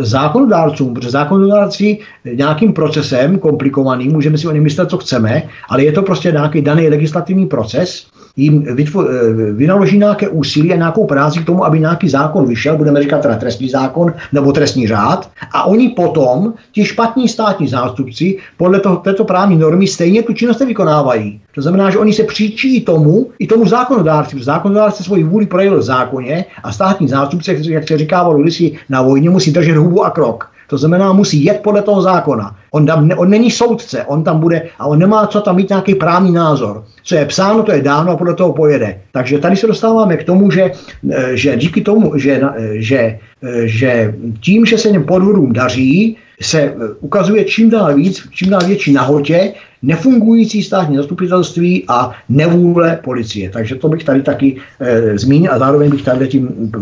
zákonodárcům, protože zákonodárci nějakým procesem komplikovaným, můžeme si o něm myslet, co chceme, ale je to prostě nějaký daný legislativní proces, jim vytvo, eh, vynaloží nějaké úsilí a nějakou práci k tomu, aby nějaký zákon vyšel, budeme říkat teda trestní zákon nebo trestní řád, a oni potom, ti špatní státní zástupci, podle toho, této právní normy stejně tu činnost vykonávají. To znamená, že oni se příčí tomu, i tomu zákonodárci. Zákonodárce svoji vůli projevil v zákoně a státní zástupce, jak se říkávalo kdysi na vojně, musí držet hubu a krok. To znamená, musí jet podle toho zákona. On, tam, on není soudce, on tam bude a on nemá co tam mít nějaký právní názor. Co je psáno, to je dáno a podle toho pojede. Takže tady se dostáváme k tomu, že, eh, že díky tomu, že, eh, že, eh, že tím, že se těm podvodům daří, se ukazuje čím dál víc, čím dál větší nahotě nefungující státní zastupitelství a nevůle policie. Takže to bych tady taky e, zmínil a zároveň bych tady tím,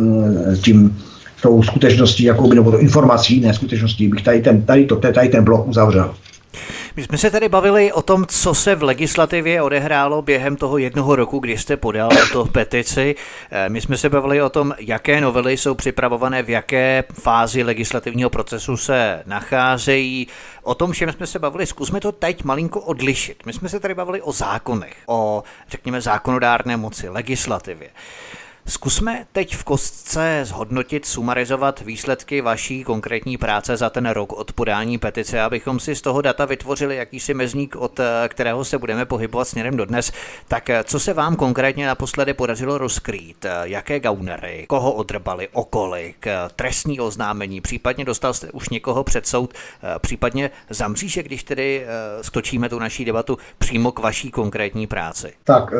tím tou skutečností, jakou by, nebo to informací, ne skutečností, bych tady ten, tady, to, tady ten blok uzavřel. My jsme se tady bavili o tom, co se v legislativě odehrálo během toho jednoho roku, kdy jste podal to petici. Eh, my jsme se bavili o tom, jaké novely jsou připravované, v jaké fázi legislativního procesu se nacházejí. O tom všem jsme se bavili. Zkusme to teď malinko odlišit. My jsme se tady bavili o zákonech, o, řekněme, zákonodárné moci, legislativě. Zkusme teď v kostce zhodnotit, sumarizovat výsledky vaší konkrétní práce za ten rok od podání petice, abychom si z toho data vytvořili jakýsi mezník, od eh, kterého se budeme pohybovat směrem do dnes. Tak eh, co se vám konkrétně naposledy podařilo rozkrýt? Eh, jaké gaunery? Koho odrbali? Okolik? Trestní oznámení? Případně dostal jste už někoho před soud? Případně za mříže, když tedy stočíme tu naší debatu přímo k vaší konkrétní práci? Tak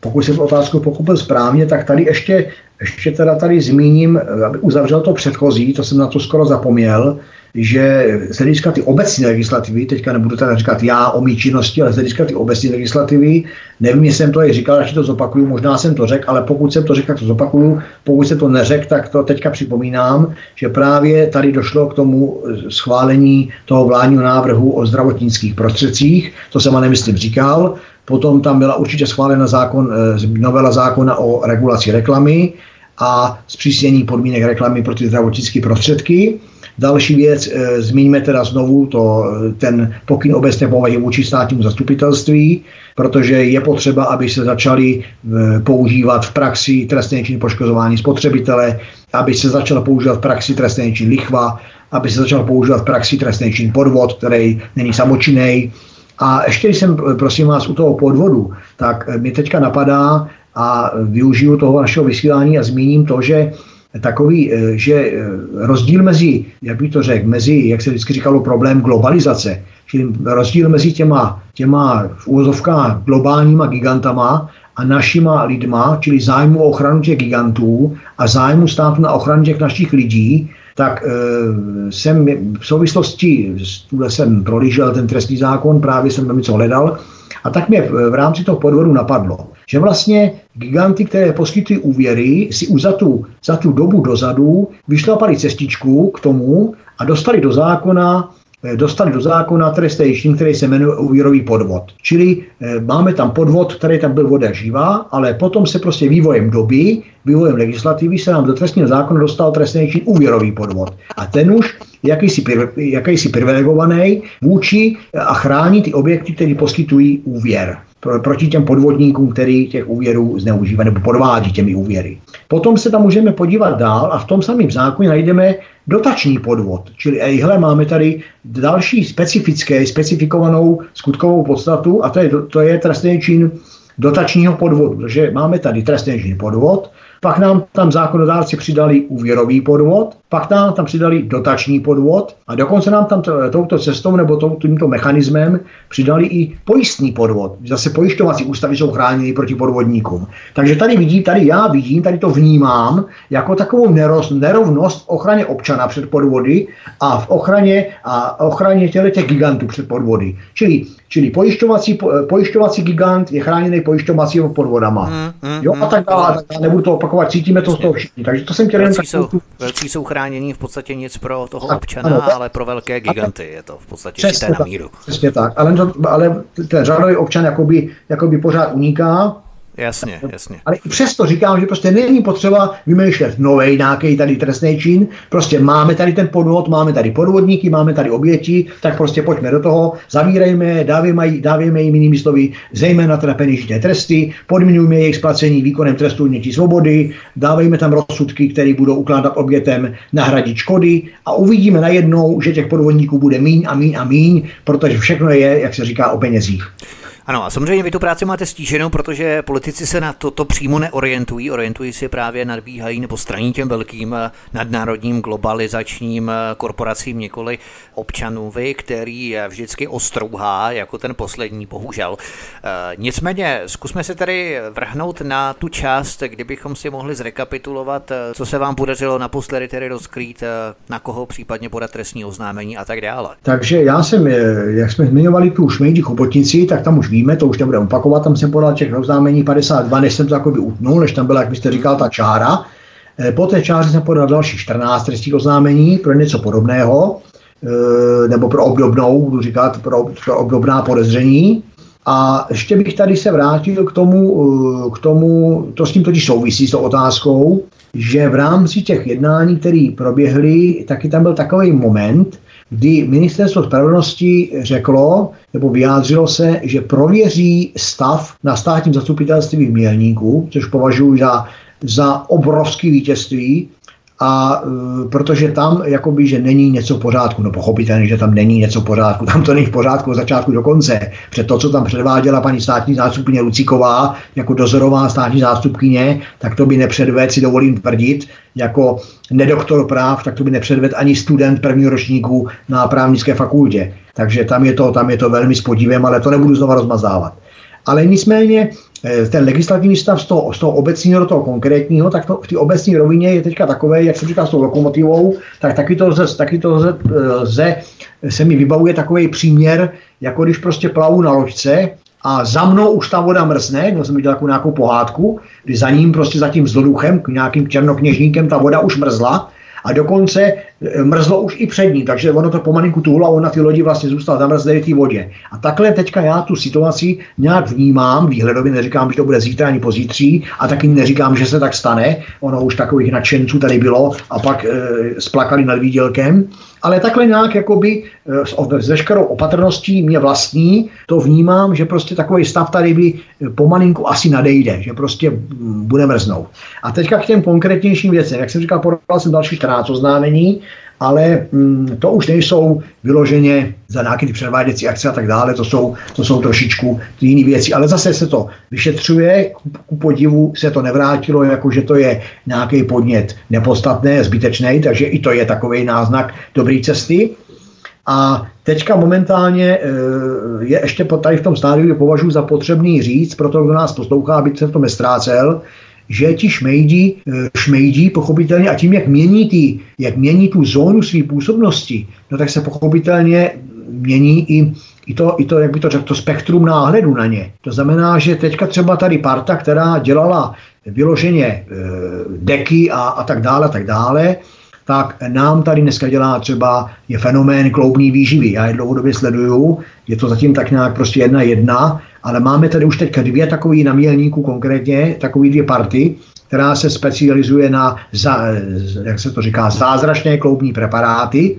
pokud jsem otázku pochopil správně, tak tady ještě, ještě teda tady zmíním, aby uzavřel to předchozí, to jsem na to skoro zapomněl, že z hlediska ty obecní legislativy, teďka nebudu teda říkat já o mý činnosti, ale z hlediska ty obecní legislativy, nevím, jestli jsem to i říkal, až to zopakuju, možná jsem to řekl, ale pokud jsem to řekl, tak to zopakuju, pokud jsem to neřekl, tak to teďka připomínám, že právě tady došlo k tomu schválení toho vládního návrhu o zdravotnických prostředcích, to jsem ale nemyslím říkal, potom tam byla určitě schválena zákon, eh, novela zákona o regulaci reklamy a zpřísnění podmínek reklamy pro ty zdravotnické prostředky. Další věc, e, zmíníme teda znovu to, ten pokyn obecné povahy vůči státnímu zastupitelství, protože je potřeba, aby se začaly e, používat v praxi trestné čin poškozování spotřebitele, aby se začala používat v praxi trestné čin lichva, aby se začal používat v praxi trestný čin podvod, který není samočinej. A ještě jsem, prosím vás, u toho podvodu, tak mi teďka napadá a využiju toho našeho vysílání a zmíním to, že takový, eh, že eh, rozdíl mezi, jak bych to řekl, mezi, jak se vždycky říkalo, problém globalizace, čili rozdíl mezi těma, těma v úvozovkách globálníma gigantama a našima lidma, čili zájmu o ochranu těch gigantů a zájmu státu na ochranu těch našich lidí, tak e, jsem v souvislosti, tuhle jsem prolížel ten trestní zákon, právě jsem tam něco hledal, a tak mě v, rámci toho podvodu napadlo, že vlastně giganty, které poskytují úvěry, si už za tu, za tu dobu dozadu vyšlapali cestičku k tomu a dostali do zákona dostali do zákona trestný čin, který se jmenuje úvěrový podvod. Čili e, máme tam podvod, který tam byl voda živá, ale potom se prostě vývojem doby, vývojem legislativy se nám do trestního zákona dostal trestný čin úvěrový podvod. A ten už jakýsi, jakýsi privilegovaný vůči a chrání ty objekty, které poskytují úvěr proti těm podvodníkům, který těch úvěrů zneužívají nebo podvádí těmi úvěry. Potom se tam můžeme podívat dál a v tom samém zákoně najdeme dotační podvod. Čili ejhle, máme tady další specifické, specifikovanou skutkovou podstatu a to je, to je trestný čin dotačního podvodu. Takže máme tady trestný čin podvod, pak nám tam zákonodárci přidali úvěrový podvod, pak nám tam přidali dotační podvod a dokonce nám tam touto cestou nebo tímto mechanismem přidali i pojistný podvod. Zase pojišťovací ústavy jsou chráněny proti podvodníkům. Takže tady vidím, tady já vidím, tady to vnímám jako takovou nerovnost v ochraně občana před podvody a v ochraně, a ochraně těch gigantů před podvody. Čili Čili pojišťovací, pojišťovací gigant je chráněný pojišťovacími podvodama. Mm, mm, jo, a tak dále, a tak dále. Nebudu to opakovat, cítíme to z toho všichni. Takže to jsem chtěl jen jsou, Velcí jsou chránění v podstatě nic pro toho tak, občana, ano, ale pro velké giganty je to v podstatě přesně na míru. Přesně tak, ale, ale ten řadový občan jakoby, jakoby pořád uniká, Jasně, jasně. Ale i přesto říkám, že prostě není potřeba vymýšlet nový nějaký tady trestný čin. Prostě máme tady ten podvod, máme tady podvodníky, máme tady oběti, tak prostě pojďme do toho, zavírejme, dávejme, dávejme jim jinými slovy, zejména teda peněžité tresty, podmiňujme jejich splacení výkonem trestu odnětí svobody, dávejme tam rozsudky, které budou ukládat obětem nahradit škody a uvidíme najednou, že těch podvodníků bude míň a míň a míň, protože všechno je, jak se říká, o penězích. Ano, a samozřejmě vy tu práci máte stíženou, protože politici se na toto přímo neorientují, orientují si právě nadbíhají nebo straní těm velkým eh, nadnárodním globalizačním eh, korporacím nikoli občanů, vy, který vždycky ostrouhá, jako ten poslední, bohužel. Nicméně, zkusme se tedy vrhnout na tu část, kdybychom si mohli zrekapitulovat, co se vám podařilo naposledy tedy rozkrýt, na koho případně podat trestní oznámení a tak dále. Takže já jsem, jak jsme zmiňovali tu šmejdí chobotnici, tak tam už víme, to už nebudeme opakovat, tam jsem podal těch oznámení 52, než jsem to jako utnul, než tam byla, jak byste říkal, ta čára. Eh, po té čáře jsem podal další 14 trestních oznámení pro něco podobného, eh, nebo pro obdobnou, budu říkat, pro, pro obdobná podezření. A ještě bych tady se vrátil k tomu, eh, k tomu, to s tím totiž souvisí s tou otázkou, že v rámci těch jednání, které proběhly, taky tam byl takový moment, kdy ministerstvo spravedlnosti řeklo nebo vyjádřilo se, že prověří stav na státním zastupitelství v Mělníku, což považuji za, za obrovský vítězství, a e, protože tam jakoby, že není něco v pořádku, no pochopitelně, že tam není něco v pořádku, tam to není v pořádku od začátku do konce. Před to, co tam předváděla paní státní zástupkyně Luciková jako dozorová státní zástupkyně, tak to by nepředved, si dovolím tvrdit, jako nedoktor práv, tak to by nepředved ani student prvního ročníku na právnické fakultě. Takže tam je to, tam je to velmi s podívem, ale to nebudu znova rozmazávat. Ale nicméně ten legislativní stav z toho, z toho obecního do toho konkrétního, tak to, v té obecní rovině je teďka takové, jak se říká s tou lokomotivou, tak taky to lze, taky to lze, lze se mi vybavuje takový příměr, jako když prostě plavu na loďce a za mnou už ta voda mrzne, měl jsem viděl nějakou pohádku, kdy za ním prostě za tím zloduchem, nějakým černokněžníkem ta voda už mrzla a dokonce e, mrzlo už i před ní, takže ono to pomalinku tuhlo a on na ty lodi vlastně zůstal zamrzlý v té vodě. A takhle teďka já tu situaci nějak vnímám, výhledově neříkám, že to bude zítra ani pozítří a taky neříkám, že se tak stane, ono už takových nadšenců tady bylo a pak e, splakali nad výdělkem, ale takhle nějak jakoby eh, s veškerou opatrností mě vlastní to vnímám, že prostě takový stav tady by eh, pomalinku asi nadejde, že prostě mm, bude mrznout. A teďka k těm konkrétnějším věcem. Jak jsem říkal, podal jsem další 14 oznámení ale mm, to už nejsou vyloženě za nějaké ty předváděcí akce a tak dále, to jsou, to jsou trošičku jiné věci, ale zase se to vyšetřuje, ku podivu se to nevrátilo, jako že to je nějaký podnět nepodstatné, zbytečný, takže i to je takový náznak dobré cesty. A teďka momentálně eh, je ještě tady v tom stádiu, považuji za potřebný říct, proto kdo nás poslouchá, aby se v tom nestrácel, že ti šmejdí, eh, šmejdí pochopitelně a tím, jak mění, ty, jak mění tu zónu své působnosti, no tak se pochopitelně mění i, i, to, i to, jak by to řekl, to spektrum náhledu na ně. To znamená, že teďka třeba tady parta, která dělala vyloženě e, deky a, a tak dále, a tak dále, tak nám tady dneska dělá třeba je fenomén kloubní výživy. Já je dlouhodobě sleduju, je to zatím tak nějak prostě jedna jedna, ale máme tady už teďka dvě takové na mělníku konkrétně, takové dvě party, která se specializuje na, za, jak se to říká, zázračné kloubní preparáty.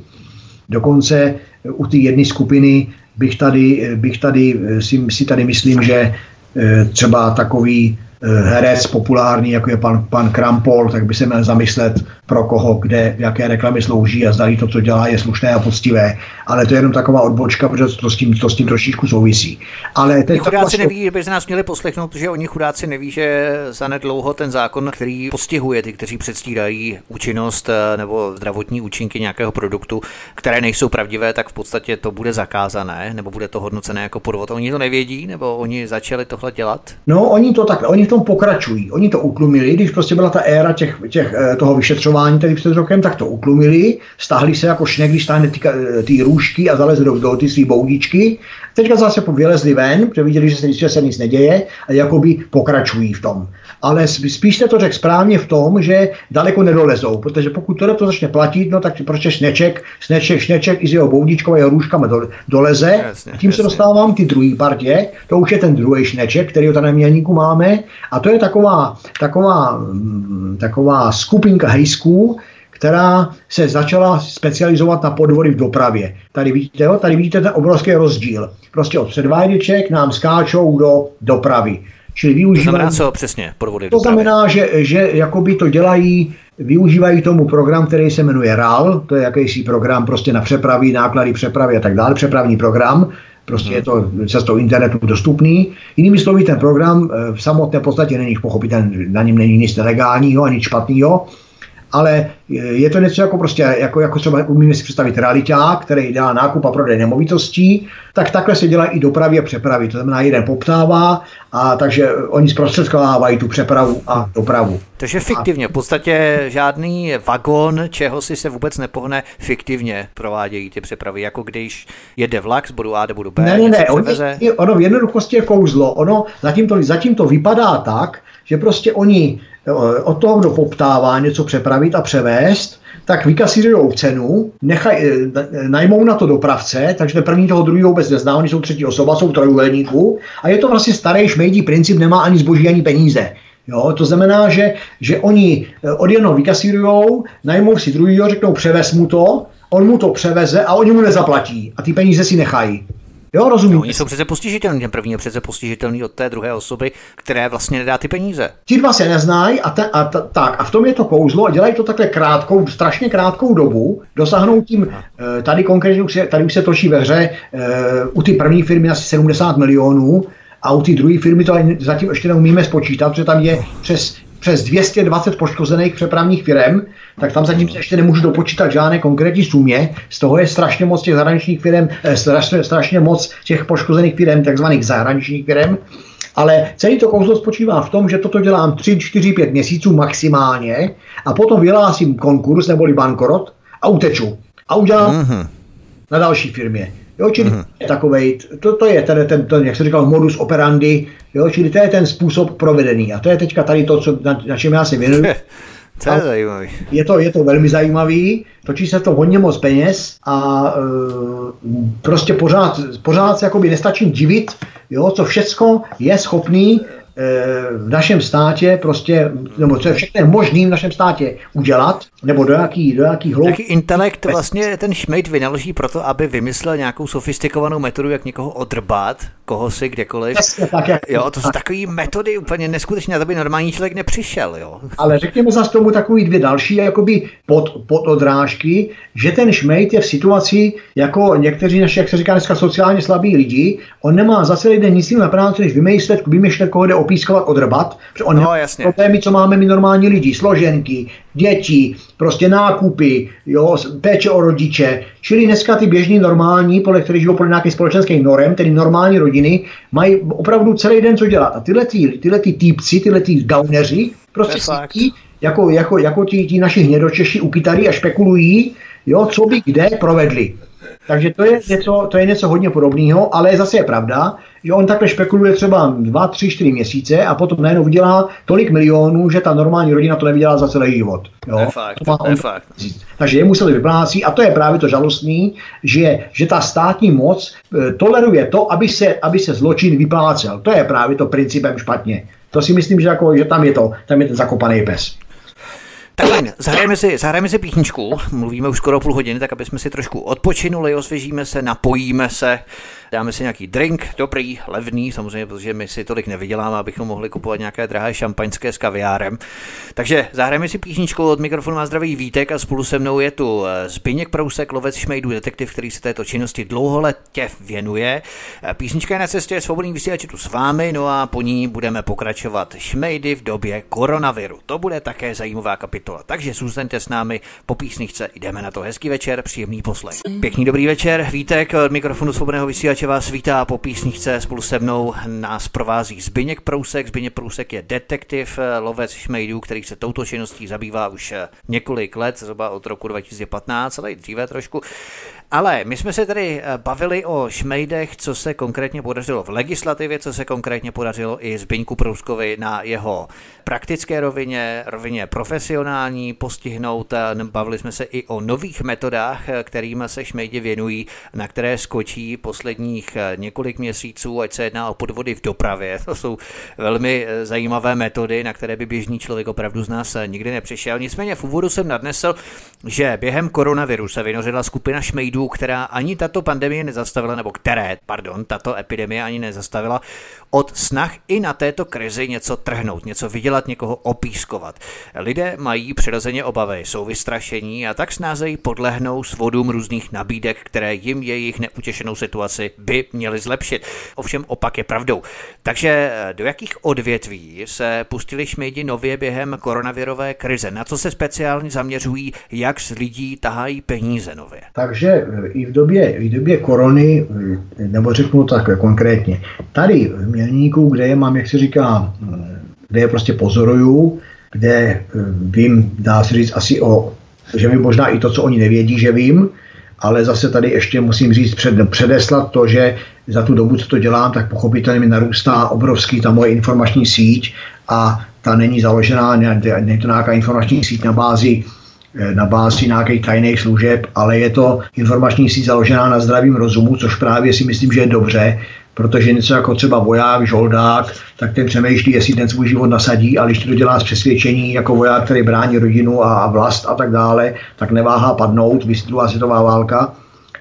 Dokonce u té jedné skupiny bych tady, bych tady si, si tady myslím, že eh, třeba takový Eh, herec populární, jako je pan, pan Krampol, tak by se měl zamyslet, pro koho, kde, jaké reklamy slouží a zdali to, co dělá, je slušné a poctivé. Ale to je jenom taková odbočka, protože to s tím, to s tím trošičku souvisí. Ale teď chudáci vlastně... neví, že by se nás měli poslechnout, že oni chudáci neví, že zanedlouho ten zákon, který postihuje ty, kteří předstírají účinnost eh, nebo zdravotní účinky nějakého produktu, které nejsou pravdivé, tak v podstatě to bude zakázané, nebo bude to hodnocené jako podvod. Oni to nevědí, nebo oni začali tohle dělat? No, oni to tak, oni tom pokračují. Oni to utlumili, když prostě byla ta éra těch, těch, eh, toho vyšetřování tady před rokem, tak to utlumili, stáhli se jako šnek, když stáhne ty, eh, růžky a zalezli do, do ty své boudičky. Teďka zase vylezli ven, protože viděli, že se, že se nic neděje a jakoby pokračují v tom ale spíš jste to řekl správně v tom, že daleko nedolezou, protože pokud tohle to začne platit, no tak prostě sneček, sneček, sneček i s jeho boudičkou a jeho růžkama do, doleze. Jasně, a tím jasně. se dostávám ty druhý partě, to už je ten druhý šneček, který ho tady na mělníku máme a to je taková, taková, mm, taková skupinka hejsků, která se začala specializovat na podvody v dopravě. Tady vidíte, jo, tady vidíte ten obrovský rozdíl. Prostě od předváděček nám skáčou do dopravy. Čili využívají, to znamená co přesně podvody To znamená, že, že jakoby to dělají, využívají tomu program, který se jmenuje RAL, to je jakýsi program prostě na přepravy, náklady přepravy a tak dále, přepravní program, Prostě hmm. je to cestou internetu dostupný. Jinými slovy, ten program eh, v samotné podstatě není pochopitelný, na něm není nic nelegálního ani špatného, ale je to něco jako prostě, jako, jako třeba umíme si představit realiták, který dělá nákup a prodej nemovitostí, tak takhle se dělá i dopravy a přepravy. To znamená, jeden poptává a takže oni zprostředkovávají tu přepravu a dopravu. Takže fiktivně, v podstatě žádný vagon, čeho si se vůbec nepohne, fiktivně provádějí ty přepravy, jako když jede vlak z bodu A do bodu B. Ne, ne, ne, oni, ono v jednoduchosti je kouzlo. Ono zatím to, zatím to vypadá tak, že prostě oni od toho, kdo poptává něco přepravit a převést, tak vykasírují cenu, nechaj, eh, najmou na to dopravce, takže první toho druhého vůbec nezná, oni jsou třetí osoba, jsou trojuhelníků a je to vlastně starý šmejdí princip, nemá ani zboží, ani peníze. Jo, to znamená, že, že oni eh, od jednoho vykasírujou, najmou si druhýho, řeknou převez mu to, on mu to převeze a oni mu nezaplatí a ty peníze si nechají. Jo, rozumím. No, oni jsou přece postižitelní, ten první je přece postižitelný od té druhé osoby, které vlastně nedá ty peníze. Ti dva se neznají a, te, a, ta, tak, a v tom je to kouzlo a dělají to takhle krátkou, strašně krátkou dobu, dosáhnou tím, eh, tady konkrétně, tady už se točí ve hře, eh, u ty první firmy asi 70 milionů, a u té druhé firmy to zatím ještě neumíme spočítat, protože tam je přes přes 220 poškozených přepravních firm, tak tam zatím se ještě nemůžu dopočítat žádné konkrétní sumě. Z toho je strašně moc těch zahraničních firm, eh, strašně, strašně moc těch poškozených firm, takzvaných zahraničních firm. Ale celý to kouzlo spočívá v tom, že toto dělám 3, 4, 5 měsíců maximálně a potom vyhlásím konkurs neboli bankrot a uteču. A udělám mm-hmm. na další firmě. Jo, čili mm-hmm. takovej, to, to je ten, ten, ten, jak se říkal, modus operandi, jo, čili to je ten způsob provedený. A to je teďka tady to, co, na, na čem já se věnuju. To je zajímavý. Je to, je to velmi zajímavý, točí se to hodně moc peněz a e, prostě pořád, pořád se jakoby nestačím divit, jo, co všecko je schopný v našem státě prostě, nebo co je všechno možný v našem státě udělat, nebo do jaký, do jaký hloub... Jaký intelekt vlastně ten Schmidt vynaloží proto, aby vymyslel nějakou sofistikovanou metodu, jak někoho odrbat, koho si kdekoliv. Jasně, tak, jak... Jo, to jsou takové metody úplně neskutečné, to by normální člověk nepřišel, jo. Ale řekněme zase tomu takový dvě další, jakoby pod, pod odrážky, že ten Schmidt je v situaci, jako někteří naši, jak se říká dneska, sociálně slabí lidi, on nemá za celý den nic na práci, než vymýšlet, vymýšlet, koho jde opískovat, odrbat, protože on no, jasně. problémy, co máme my normální lidi, složenky, děti, prostě nákupy, jo, péče o rodiče. Čili dneska ty běžní normální, podle kterých žijou podle nějakých společenských norem, tedy normální rodiny, mají opravdu celý den co dělat. A tyhle, ty, tyhle ty týpci, tyhle ty gauneři, prostě sítí, jako, jako, jako ti, ti naši hnědočeši u kytary a špekulují, jo, co by kde provedli. Takže to je něco, to je něco hodně podobného, ale zase je pravda, že on takhle špekuluje třeba 2, 3, 4 měsíce a potom najednou vydělá tolik milionů, že ta normální rodina to nevydělá za celý život. Jo? To je fakt, to, je fakt. Takže jemu se to vyplácí a to je právě to žalostný, že, že ta státní moc e, toleruje to, aby se, aby se zločin vyplácel. To je právě to principem špatně. To si myslím, že, jako, že tam je to, tam je ten zakopaný pes. Tak fajn, zahrajeme si, zahrajeme si píchničku, mluvíme už skoro půl hodiny, tak aby jsme si trošku odpočinuli, osvěžíme se, napojíme se, dáme si nějaký drink, dobrý, levný, samozřejmě, protože my si tolik nevyděláme, abychom mohli kupovat nějaké drahé šampaňské s kaviárem. Takže zahrajeme si píchničku od mikrofonu má zdravý Vítek a spolu se mnou je tu eh, Zbyněk Prousek, lovec šmejdů, detektiv, který se této činnosti dlouholetě věnuje. Eh, písnička je na cestě, svobodný vysílač tu s vámi, no a po ní budeme pokračovat šmejdy v době koronaviru. To bude také zajímavá kapitola. Takže zůstaňte s námi po písničce, jdeme na to. Hezký večer, příjemný poslech. Pěkný dobrý večer, Vítek od mikrofonu svobodného vysílače Posluchače vás vítá po písničce, spolu se mnou nás provází Zbyněk Prousek. Zbyněk Prousek je detektiv, lovec šmejdů, který se touto činností zabývá už několik let, zhruba od roku 2015, ale i dříve trošku. Ale my jsme se tady eh, bavili o šmejdech, co se konkrétně podařilo v legislativě, co se konkrétně podařilo i Zbyňku Prouskovi na jeho praktické rovině, rovině profesionální postihnout. Bavili jsme se i o nových metodách, eh, kterým se šmejdi věnují, na které skočí posledních eh, několik měsíců, ať se jedná o podvody v dopravě. To jsou velmi zajímavé metody, na které by běžný člověk opravdu z nás nikdy nepřišel. Nicméně v úvodu jsem nadnesl, že během koronaviru se vynořila skupina šmejdů, která ani tato pandemie nezastavila, nebo které, pardon, tato epidemie ani nezastavila, od snah i na této krizi něco trhnout, něco vydělat, někoho opískovat. Lidé mají přirozeně obavy, jsou vystrašení a tak snázejí podlehnou svodům různých nabídek, které jim jejich neutěšenou situaci by měly zlepšit. Ovšem opak je pravdou. Takže eh, do jakých odvětví se pustili šmejdi nově během koronavirové krize? Na co se speciálně zaměřují, jak z lidí tahají peníze nově? Takže i v době, i v době korony, nebo řeknu tak konkrétně, tady v Mělníku, kde je mám, jak se říká, kde je prostě pozoruju, kde eh, vím, dá se říct asi o, že vím možná i to, co oni nevědí, že vím, ale zase tady ještě musím říct před, předeslat to, že za tu dobu, co to dělám, tak pochopitelně mi narůstá obrovský ta moje informační síť a ta není založená, není to nějaká informační síť na bázi Eh, na bázi nějakých tajných služeb, ale je to informační síť založená na zdravém rozumu, což právě si myslím, že je dobře, protože něco jako třeba voják, žoldák, tak ten přemýšlí, jestli ten svůj život nasadí, ale když to dělá z přesvědčení jako voják, který brání rodinu a vlast a tak dále, tak neváhá padnout, vysvětlila světová válka,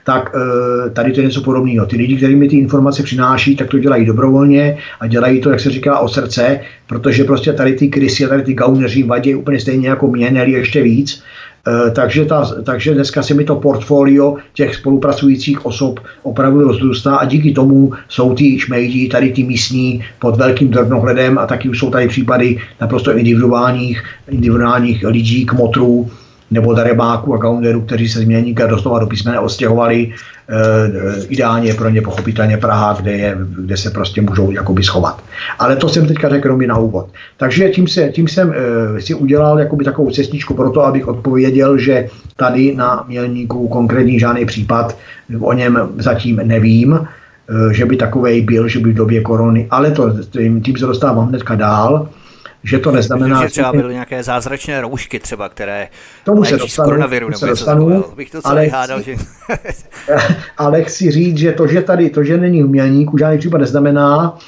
tak e, tady to je něco podobného. Ty lidi, kteří mi ty informace přináší, tak to dělají dobrovolně a dělají to, jak se říká, o srdce, protože prostě tady ty krysy a tady ty gauneři vadí úplně stejně jako mě, ještě víc. Eh, takže, ta, takže dneska se mi to portfolio těch spolupracujících osob opravdu rozrůstá a díky tomu jsou ty šmejdi, tady ty místní pod velkým drobnohledem a taky už jsou tady případy naprosto individuálních, individuálních lidí, kmotrů nebo darebáků a gaunderů, kteří se z Mělníka doslova do písmene odstěhovali e, ideálně pro ně pochopitelně Praha, kde, je, kde se prostě můžou jakoby schovat. Ale to jsem teďka řekl mi na úvod. Takže tím, se, tím jsem e, si udělal jakoby takovou cestičku pro to, abych odpověděl, že tady na Mělníku konkrétní žádný případ o něm zatím nevím, e, že by takový byl, že by v době korony, ale to, tím, tím se dostávám hnedka dál že to neznamená... Že třeba byly nějaké zázračné roušky třeba, které tomu se dostanu, koronaviru, tomu se dostanu bych to ale, hádal, že... ale chci říct, že to, že tady, to, že není v Mělníku, žádný případ neznamená,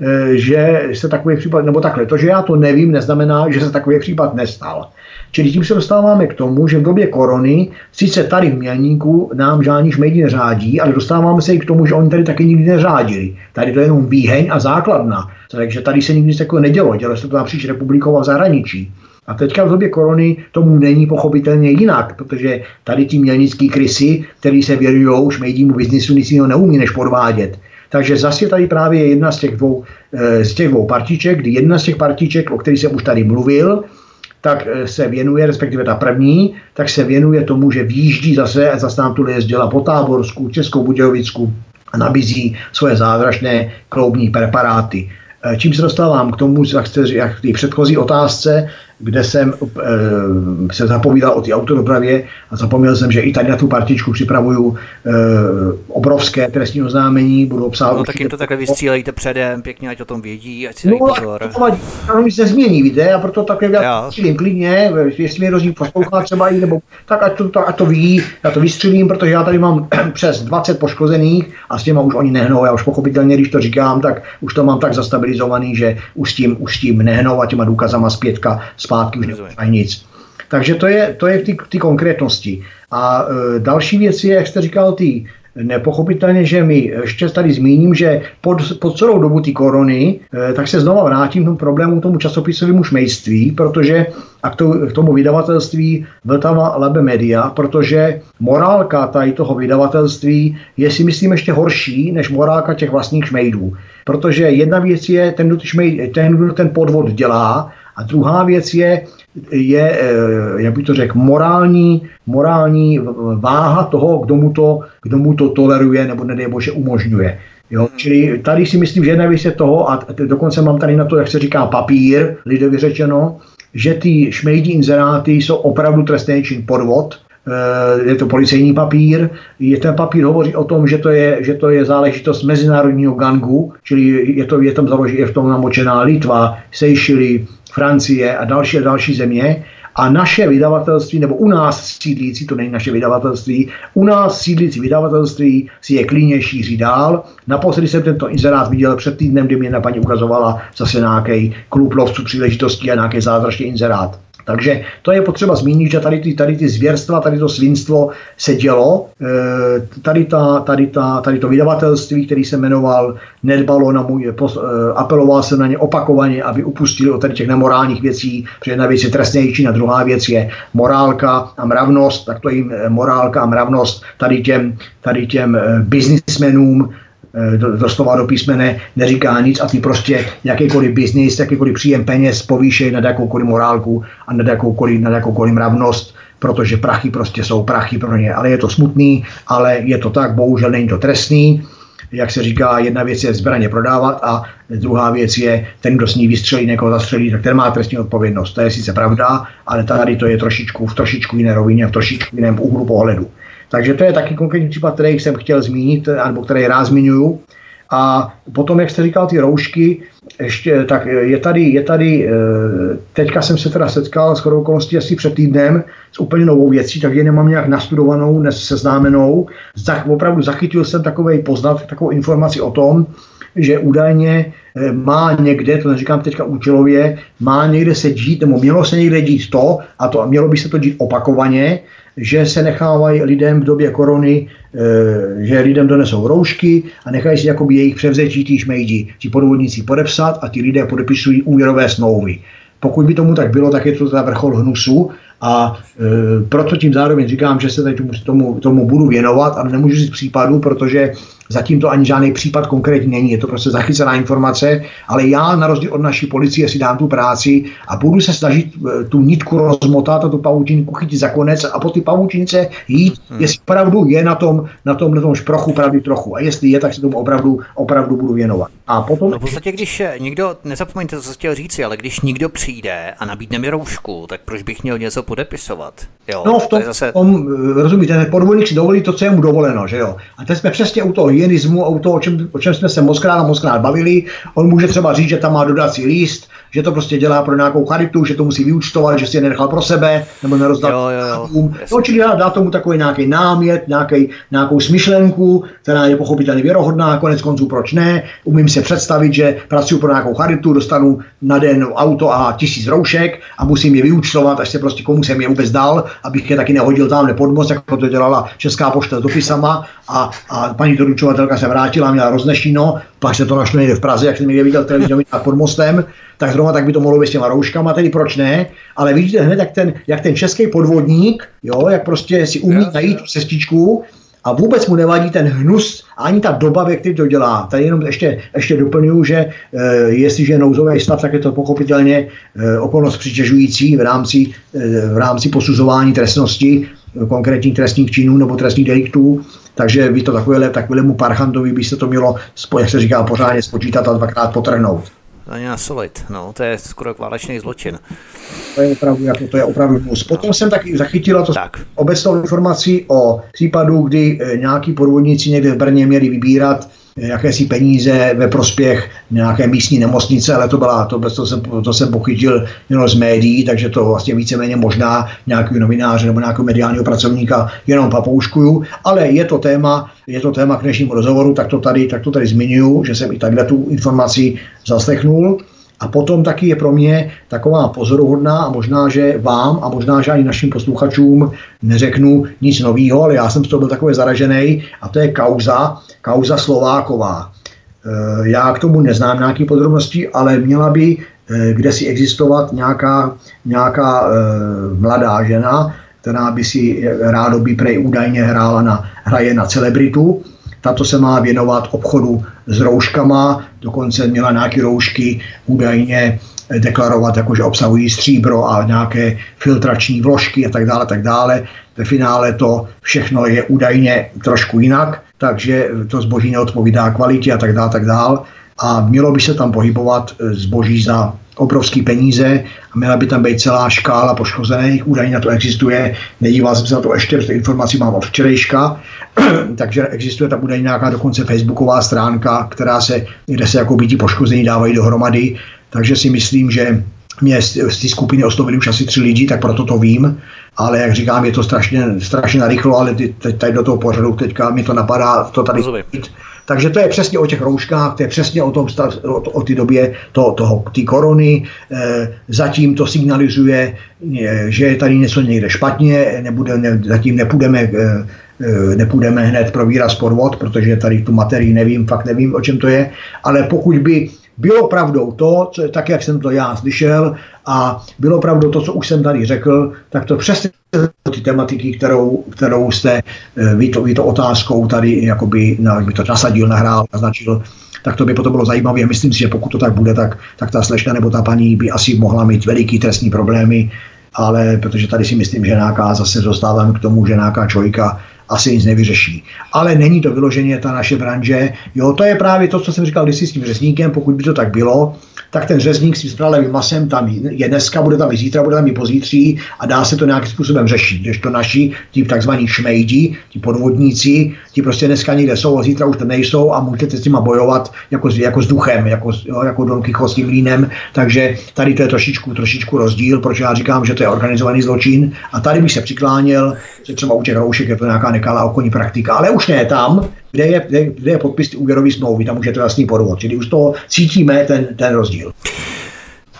eh, že se takový případ, nebo takhle, to, že já to nevím, neznamená, že se takový případ nestal. Čili tím se dostáváme k tomu, že v době korony, sice tady v Mělníku nám žádný šmejdi neřádí, ale dostáváme se i k tomu, že oni tady taky nikdy neřádili. Tady to je jenom výheň a základna. Takže tady se nikdy takového nedělo. Dělo se to napříč republikou a v zahraničí. A teďka v době korony tomu není pochopitelně jinak, protože tady ti mělnický krysy, který se věnují šmejdímu biznisu, nic jiného neumí než podvádět. Takže zase tady právě je jedna z těch dvou, eh, z těch dvou partiček, kdy jedna z těch partiček, o kterých jsem už tady mluvil, tak eh, se věnuje, respektive ta první, tak se věnuje tomu, že výjíždí zase, zase nám tu jezdila po Táborsku, Českou Budějovicku a nabízí svoje zázračné kloubní preparáty. Eh, čím se dostávám k tomu, jak, jste, jak v předchozí otázce, kde jsem e, se zapovídal o té autodopravě a zapomněl jsem, že i tady na tu partičku připravuju e, obrovské trestní oznámení, budu obsahovat... No tak jim to takhle vystřílejte předem, pěkně, ať o tom vědí, ať si no, pozor. To nic nezmění, víte, a proto takhle já vystřílím klidně, jestli mě rozdíl poslouchá třeba i, nebo tak ať to, to, ať to ví, já to vystřílím, protože já tady mám přes 20 poškozených a s těma už oni nehnou, já už pochopitelně, když to říkám, tak už to mám tak zastabilizovaný, že už s tím, už s tím nehnou a těma důkazama zpětka zpátky už nemáš nic. Takže to je, to je v té konkrétnosti. A e, další věc je, jak jste říkal, ty nepochopitelně, že mi ještě tady zmíním, že pod, pod celou dobu té korony, e, tak se znova vrátím k tomu problému, tomu časopisovému šmejství, protože a k, to, k tomu vydavatelství Vltava Lebe Media, protože morálka tady toho vydavatelství je si myslím ještě horší než morálka těch vlastních šmejdů. Protože jedna věc je, ten, kdo, ten, kdo ten podvod dělá, a druhá věc je, je eh, jak bych to řekl, morální, morální váha toho, kdo mu to, kdo mu to toleruje nebo nedej bože umožňuje. Jo, hmm. čili tady si myslím, že jedna věc je toho, a dokonce mám tady na to, jak se říká, papír, lidově řečeno, že ty šmejdí inzeráty jsou opravdu trestný čin podvod, eh, je to policejní papír, je ten papír hovoří o tom, že to je, že to je záležitost mezinárodního gangu, čili je, to, je tam založí, je v tom namočená Litva, Seychely, Francie a další a další země. A naše vydavatelství, nebo u nás sídlící, to není naše vydavatelství, u nás sídlící vydavatelství si je klíně šíří dál. Naposledy jsem tento inzerát viděl před týdnem, kdy mě na paní ukazovala zase nějaký klub lovců příležitostí a nějaký zázračný inzerát. Takže to je potřeba zmínit, že tady ty, tady ty zvěrstva, tady to svinstvo se dělo. E, tady, ta, tady, ta, tady to vydavatelství, který se jmenoval, nedbalo na můj, pos, e, apeloval se na ně opakovaně, aby upustili od tady těch nemorálních věcí, protože jedna věc je trestnější, a druhá věc je morálka a mravnost, tak to jim morálka a mravnost tady těm, tady těm biznismenům, Eh, doslova do písmene neříká nic a ty prostě jakýkoliv biznis, jakýkoliv příjem peněz povýšej nad jakoukoliv morálku a nad jakoukoliv, nad jakoukoliv mravnost, protože prachy prostě jsou prachy pro ně. Ale je to smutný, ale je to tak, bohužel není to trestný. Jak se říká, jedna věc je zbraně prodávat a druhá věc je ten, kdo s ní vystřelí, někoho zastřelí, tak ten má trestní odpovědnost. To je sice pravda, ale tady to je trošičku v trošičku jiné rovině, v trošičku jiném úhlu pohledu. Takže to je taky konkrétní případ, který jsem chtěl zmínit, nebo který rád zmiňuju. A potom, jak jste říkal, ty roušky, ještě, tak je tady, je tady, eh, teďka jsem se teda setkal s okolností asi před týdnem s úplně novou věcí, tak je nemám nějak nastudovanou, neseznámenou. Zach, opravdu zachytil jsem takový poznat, takovou informaci o tom, že údajně eh, má někde, to neříkám teďka účelově, má někde se dít, nebo mělo se někde dít to, a to a mělo by se to dít opakovaně, že se nechávají lidem v době korony, e, že lidem donesou roušky a nechají si jakoby jejich převzetí tí šmejdi, ti podvodníci podepsat a ti lidé podepisují úvěrové smlouvy. Pokud by tomu tak bylo, tak je to teda vrchol hnusu a e, proto tím zároveň říkám, že se tady tomu, tomu, tomu budu věnovat, ale nemůžu říct případu, protože Zatím to ani žádný případ konkrétní není, je to prostě zachycená informace, ale já na rozdíl od naší policie si dám tu práci a budu se snažit eh, tu nitku rozmotat a tu pavučinku chytit za konec a po ty pavučince jít, hmm. jestli opravdu je na tom, na tom, na tom šprochu pravdy trochu. A jestli je, tak se tomu opravdu, opravdu budu věnovat. A potom... No v podstatě, když někdo, nezapomeňte, co chtěl říci, ale když někdo přijde a nabídne mi roušku, tak proč bych měl něco podepisovat? Jo, no v tom, to zase... tom eh, rozumíte, ten podvodník si dovolí to, co je mu dovoleno, že jo. A teď jsme přesně u toho hygienismu, u toho, o čem, o čem jsme se moc krát a moc krát bavili. On může třeba říct, že tam má dodací líst, že to prostě dělá pro nějakou charitu, že to musí vyúčtovat, že si je nenechal pro sebe, nebo nerozdal. Jo, jo, jo. No, čili dá, dá tomu takový nějaký námět, nějaký, nějakou smyšlenku, která je pochopitelně věrohodná, konec konců proč ne. Umím si představit, že pracuji pro nějakou charitu, dostanu na den auto a tisíc roušek a musím je vyúčtovat, až se prostě komu jsem je vůbec dal, abych je taky nehodil tam pod most, jako to dělala Česká pošta s dopisama a, a paní doručovatelka se vrátila, měla roznešíno, pak se to našlo někde v Praze, jak jsem někde viděl televizi pod mostem, tak zrovna tak by to mohlo být s těma rouškama, tedy proč ne? Ale vidíte hned, jak ten, jak ten český podvodník, jo, jak prostě si umí najít tu cestičku a vůbec mu nevadí ten hnus ani ta doba, ve které to dělá. Tady jenom ještě, ještě doplňuji, že e, jestliže je nouzový stav, tak je to pochopitelně e, okolnost přitěžující v rámci, e, v rámci posuzování trestnosti konkrétních trestních činů nebo trestních deliktů. Takže by to takovéhle, takovému parchantovi by se to mělo, jak se říká, pořádně spočítat a dvakrát potrhnout za ně nasolit. No, to je skoro válečný zločin. To je opravdu, jako to je opravdu mus. Potom no. jsem taky zachytila to tak. obecnou informaci o případu, kdy eh, nějaký podvodníci někde v Brně měli vybírat jakési peníze ve prospěch nějaké místní nemocnice, ale to byla, to, to, jsem, to jsem pochytil jenom z médií, takže to vlastně víceméně možná nějaký novináře nebo nějakého mediálního pracovníka jenom papouškuju, ale je to téma, je to téma k dnešnímu rozhovoru, tak to tady, tak to tady zmiňuju, že jsem i takhle tu informaci zaslechnul. A potom taky je pro mě taková pozoruhodná a možná, že vám a možná, že ani našim posluchačům neřeknu nic nového, ale já jsem z toho byl takový zaražený a to je kauza, kauza Slováková. E, já k tomu neznám nějaké podrobnosti, ale měla by e, kde si existovat nějaká, nějaká e, mladá žena, která by si rádoby prej údajně hrála na, hraje na celebritu tato se má věnovat obchodu s rouškama, dokonce měla nějaké roušky údajně deklarovat, jako že obsahují stříbro a nějaké filtrační vložky a tak dále, tak dále. Ve finále to všechno je údajně trošku jinak, takže to zboží neodpovídá kvalitě a tak dále, tak dále. A mělo by se tam pohybovat zboží za obrovské peníze a měla by tam být celá škála poškozených, údajně na to existuje, nedíval jsem se na to ještě, protože informací mám od včerejška, takže existuje tam údajně nějaká dokonce facebooková stránka, která se, kde se jako ti poškození dávají dohromady, takže si myslím, že mě z, té skupiny oslovili už asi tři lidi, tak proto to vím, ale jak říkám, je to strašně, strašně narychlo, ale teď, tady do toho pořadu teďka mi to napadá to tady jít. Takže to je přesně o těch rouškách, to je přesně o tom o, o té době to, toho, ty korony. E, zatím to signalizuje, e, že je tady něco někde špatně, nebude, ne, zatím nepůjdeme, e, nepůjdeme hned pro výraz podvod, protože tady tu materii nevím, fakt nevím, o čem to je, ale pokud by bylo pravdou to, co, tak jak jsem to já slyšel, a bylo pravdou to, co už jsem tady řekl, tak to přesně ty tematiky, kterou, kterou jste eh, vy to, vy to otázkou tady jakoby, by to nasadil, nahrál, naznačil, tak to by potom bylo zajímavé. Myslím si, že pokud to tak bude, tak, tak ta slečna nebo ta paní by asi mohla mít veliký trestní problémy, ale protože tady si myslím, že nějaká zase dostáváme k tomu, že nějaká čojka asi nic nevyřeší. Ale není to vyloženě ta naše branže. Jo, to je právě to, co jsem říkal když s tím řezníkem, pokud by to tak bylo, tak ten řezník s tím správným masem tam je dneska, bude tam i zítra, bude tam i pozítří a dá se to nějakým způsobem řešit. Když to naši, ti takzvaní šmejdi, ti podvodníci, ti prostě dneska někde jsou a zítra už to nejsou a můžete s nima bojovat jako, jako s duchem, jako, jo, jako Don Quixote s tím línem. Takže tady to je trošičku, trošičku rozdíl, proč já říkám, že to je organizovaný zločin. A tady bych se přikláněl, že třeba u těch roušek je to nějaká nekalá okolní praktika, ale už ne tam, kde je, kde, kde je podpis úvěrový smlouvy, tam už je to jasný podvod. Čili už to cítíme ten, ten rozdíl.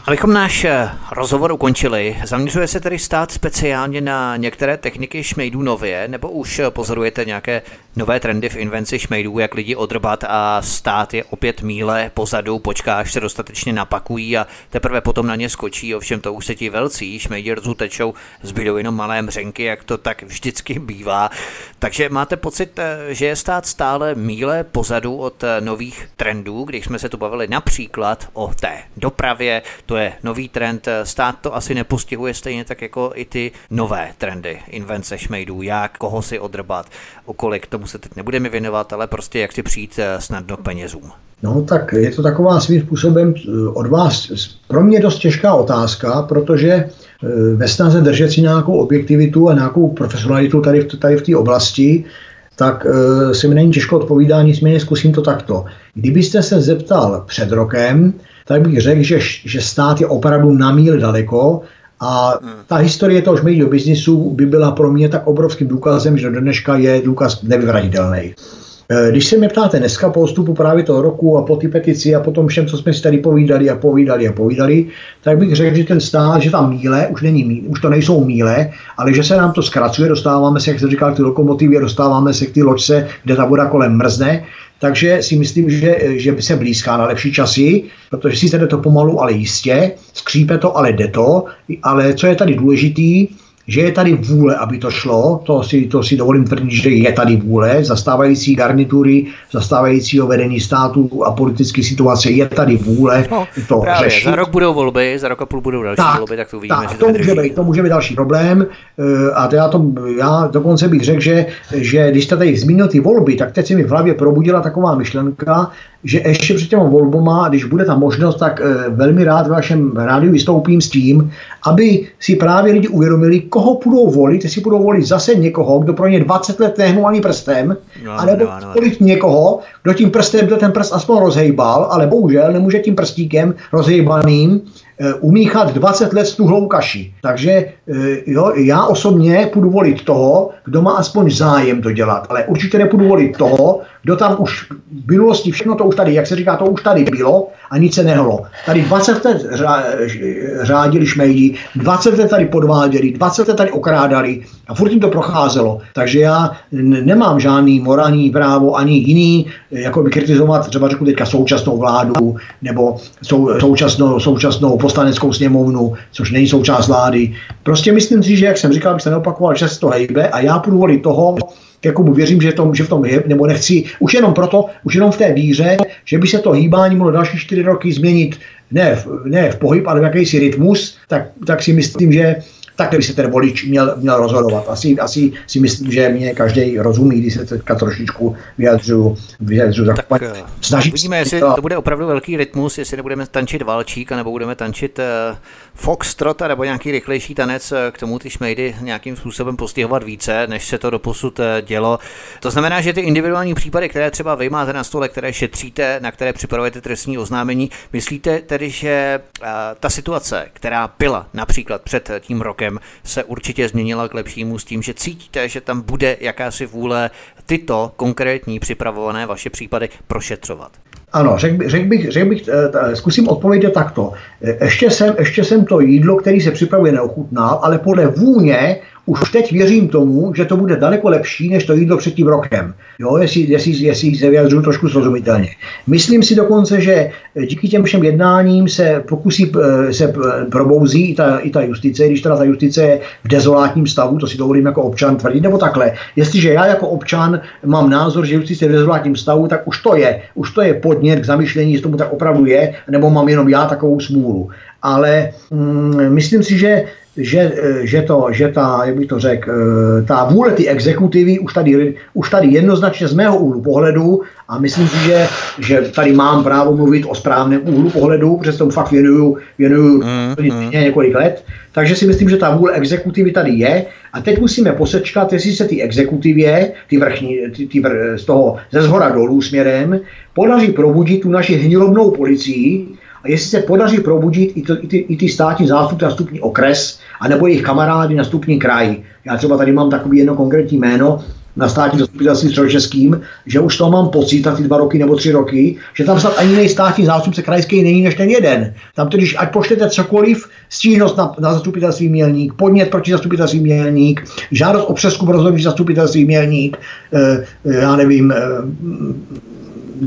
Abychom náš eh, rozhovor ukončili, zaměřuje se tedy stát speciálně na některé techniky šmejdů nově, nebo už pozorujete nějaké nové trendy v invenci šmejdů, jak lidi odrbat a stát je opět míle pozadu, počká, až se dostatečně napakují a teprve potom na ně skočí, ovšem to už se ti velcí šmejdi rozutečou, zbydou jenom malé mřenky, jak to tak vždycky bývá. Takže máte pocit, eh, že je stát stále míle pozadu od eh, nových trendů, když jsme se tu bavili například o té dopravě, to je nový trend, eh, stát to asi nepostihuje stejně tak jako i ty nové trendy, invence šmejdů, jak, koho si odrbat, o kolik, tomu se teď nebudeme věnovat, ale prostě jak si přijít snadno penězům. No tak je to taková svým způsobem od vás pro mě dost těžká otázka, protože ve snaze držet si nějakou objektivitu a nějakou profesionalitu tady v, tady v té oblasti, tak e, se mi není těžko odpovídá, nicméně zkusím to takto. Kdybyste se zeptal před rokem, tak bych řekl, že, že stát je opravdu na míl daleko a hmm. ta historie toho šmejdího biznisu by byla pro mě tak obrovským důkazem, že do dneška je důkaz nevyvratitelný. Eh, když se mě ptáte dneska po odstupu právě toho roku a po ty petici a po tom všem, co jsme si tady povídali a povídali a povídali, tak bych řekl, že ten stát, že tam míle už, není, míle, už to nejsou míle, ale že se nám to zkracuje, dostáváme se, jak se říkal, k ty lokomotivě, dostáváme se k ty loďce, kde ta voda kolem mrzne, takže si myslím, že, že by se blízká na lepší časy, protože si jde to pomalu, ale jistě, skřípe to, ale jde to, ale co je tady důležitý, že je tady vůle, aby to šlo, to si, to si dovolím tvrdit, že je tady vůle, zastávající garnitury, zastávajícího vedení státu a politické situace, je tady vůle no, to právě, řešit. Za rok budou volby, za rok a půl budou další tak, volby, tak to uvidíme, tak, to, to může být, to může být další problém. Eh, a to já, to, já dokonce bych řekl, že, že když jste tady zmínil ty volby, tak teď se mi v hlavě probudila taková myšlenka, že ještě před těma volbama, když bude ta možnost, tak e, velmi rád v vašem rádiu vystoupím s tím, aby si právě lidi uvědomili, koho budou volit, jestli budou volit zase někoho, kdo pro ně 20 let nehnu ani prstem, no, anebo no, no. volit někoho, kdo tím prstem, kdo ten prst aspoň rozhejbal, ale bohužel nemůže tím prstíkem rozhejbaným umíchat 20 let stuhlou kaši. Takže eh, jo, já osobně půjdu volit toho, kdo má aspoň zájem to dělat, ale určitě nepůjdu volit toho, kdo tam už v minulosti, všechno to už tady, jak se říká, to už tady bylo a nic se nehlo. Tady 20 let řádili šmejdi, 20 let tady podváděli, 20 let tady okrádali a furt jim to procházelo. Takže já nemám žádný morální právo ani jiný, jako by kritizovat třeba řeknu teďka současnou vládu nebo sou, současnou, současnou poslaneckou sněmovnu, což není součást vlády. Prostě myslím si, že jak jsem říkal, bych se neopakoval, že se to hejbe a já půjdu volit toho, jako mu věřím, že, to, že v tom je, nebo nechci, už jenom proto, už jenom v té víře, že by se to hýbání mohlo další čtyři roky změnit ne v, ne v pohyb, ale v jakýsi rytmus, tak, tak si myslím, že tak by se ten volič měl, měl rozhodovat. Asi, asi si myslím, že mě každý rozumí, když se teďka trošičku vyjadřuju. vyjadřuju tak tak eh, snažím uvidíme, jestli to... to bude opravdu velký rytmus, jestli nebudeme tančit valčík, nebo budeme tančit uh, foxtrot, nebo nějaký rychlejší tanec, uh, k tomu ty šmejdy nějakým způsobem postihovat více, než se to doposud dělo. To znamená, že ty individuální případy, které třeba vy máte na stole, které šetříte, na které připravujete trestní oznámení, myslíte tedy, že uh, ta situace, která byla například před tím rokem, rokem se určitě změnila k lepšímu s tím, že cítíte, že tam bude jakási vůle tyto konkrétní připravované vaše případy prošetřovat? Ano, řekl bych, řek bych, řek bych eh, zkusím odpovědět takto. Eh, ještě jsem, ještě jsem to jídlo, který se připravuje, neochutnal, ale podle vůně už teď věřím tomu, že to bude daleko lepší, než to jídlo před tím rokem. Jo, jestli, jestli, jestli se vyjadřuju trošku srozumitelně. Myslím si dokonce, že díky těm všem jednáním se pokusí, eh, se probouzí i ta, i ta justice, když teda ta justice je v dezolátním stavu, to si dovolím jako občan tvrdit, nebo takhle. Jestliže já jako občan mám názor, že justice je v dezolátním stavu, tak už to je. Už to je podnět k zamýšlení, jestli tomu tak opravdu je, nebo mám jenom já takovou smůlu. Ale mm, myslím si, že že, eh, že, to, že ta, jak bych to řekl, eh, ta vůle ty exekutivy už tady, už tady jednoznačně z mého úhlu pohledu a myslím si, že, že tady mám právo mluvit o správném úhlu pohledu, protože tomu fakt věnuju, věnuju mm, mm. několik let, takže si myslím, že ta vůle exekutivy tady je a teď musíme posečkat, jestli se ty exekutivě, ty vrchní, ty, ty vr, z toho ze zhora dolů směrem, podaří probudit tu naši hnilobnou policii, a jestli se podaří probudit i, to, i, ty, i ty státní zástupci na stupní okres, anebo jejich kamarády na stupní kraj. Já třeba tady mám takový jedno konkrétní jméno, na státní zastupitelství středočeským, že už to mám pocit na ty dva roky nebo tři roky, že tam snad ani jiný státní zástupce krajský není než ten jeden. Tam když ať pošlete cokoliv, stížnost na, na zastupitelství Mělník, podnět proti zastupitelství Mělník, žádost o přeskum rozhodnutí zastupitelství Mělník, eh, já nevím, eh,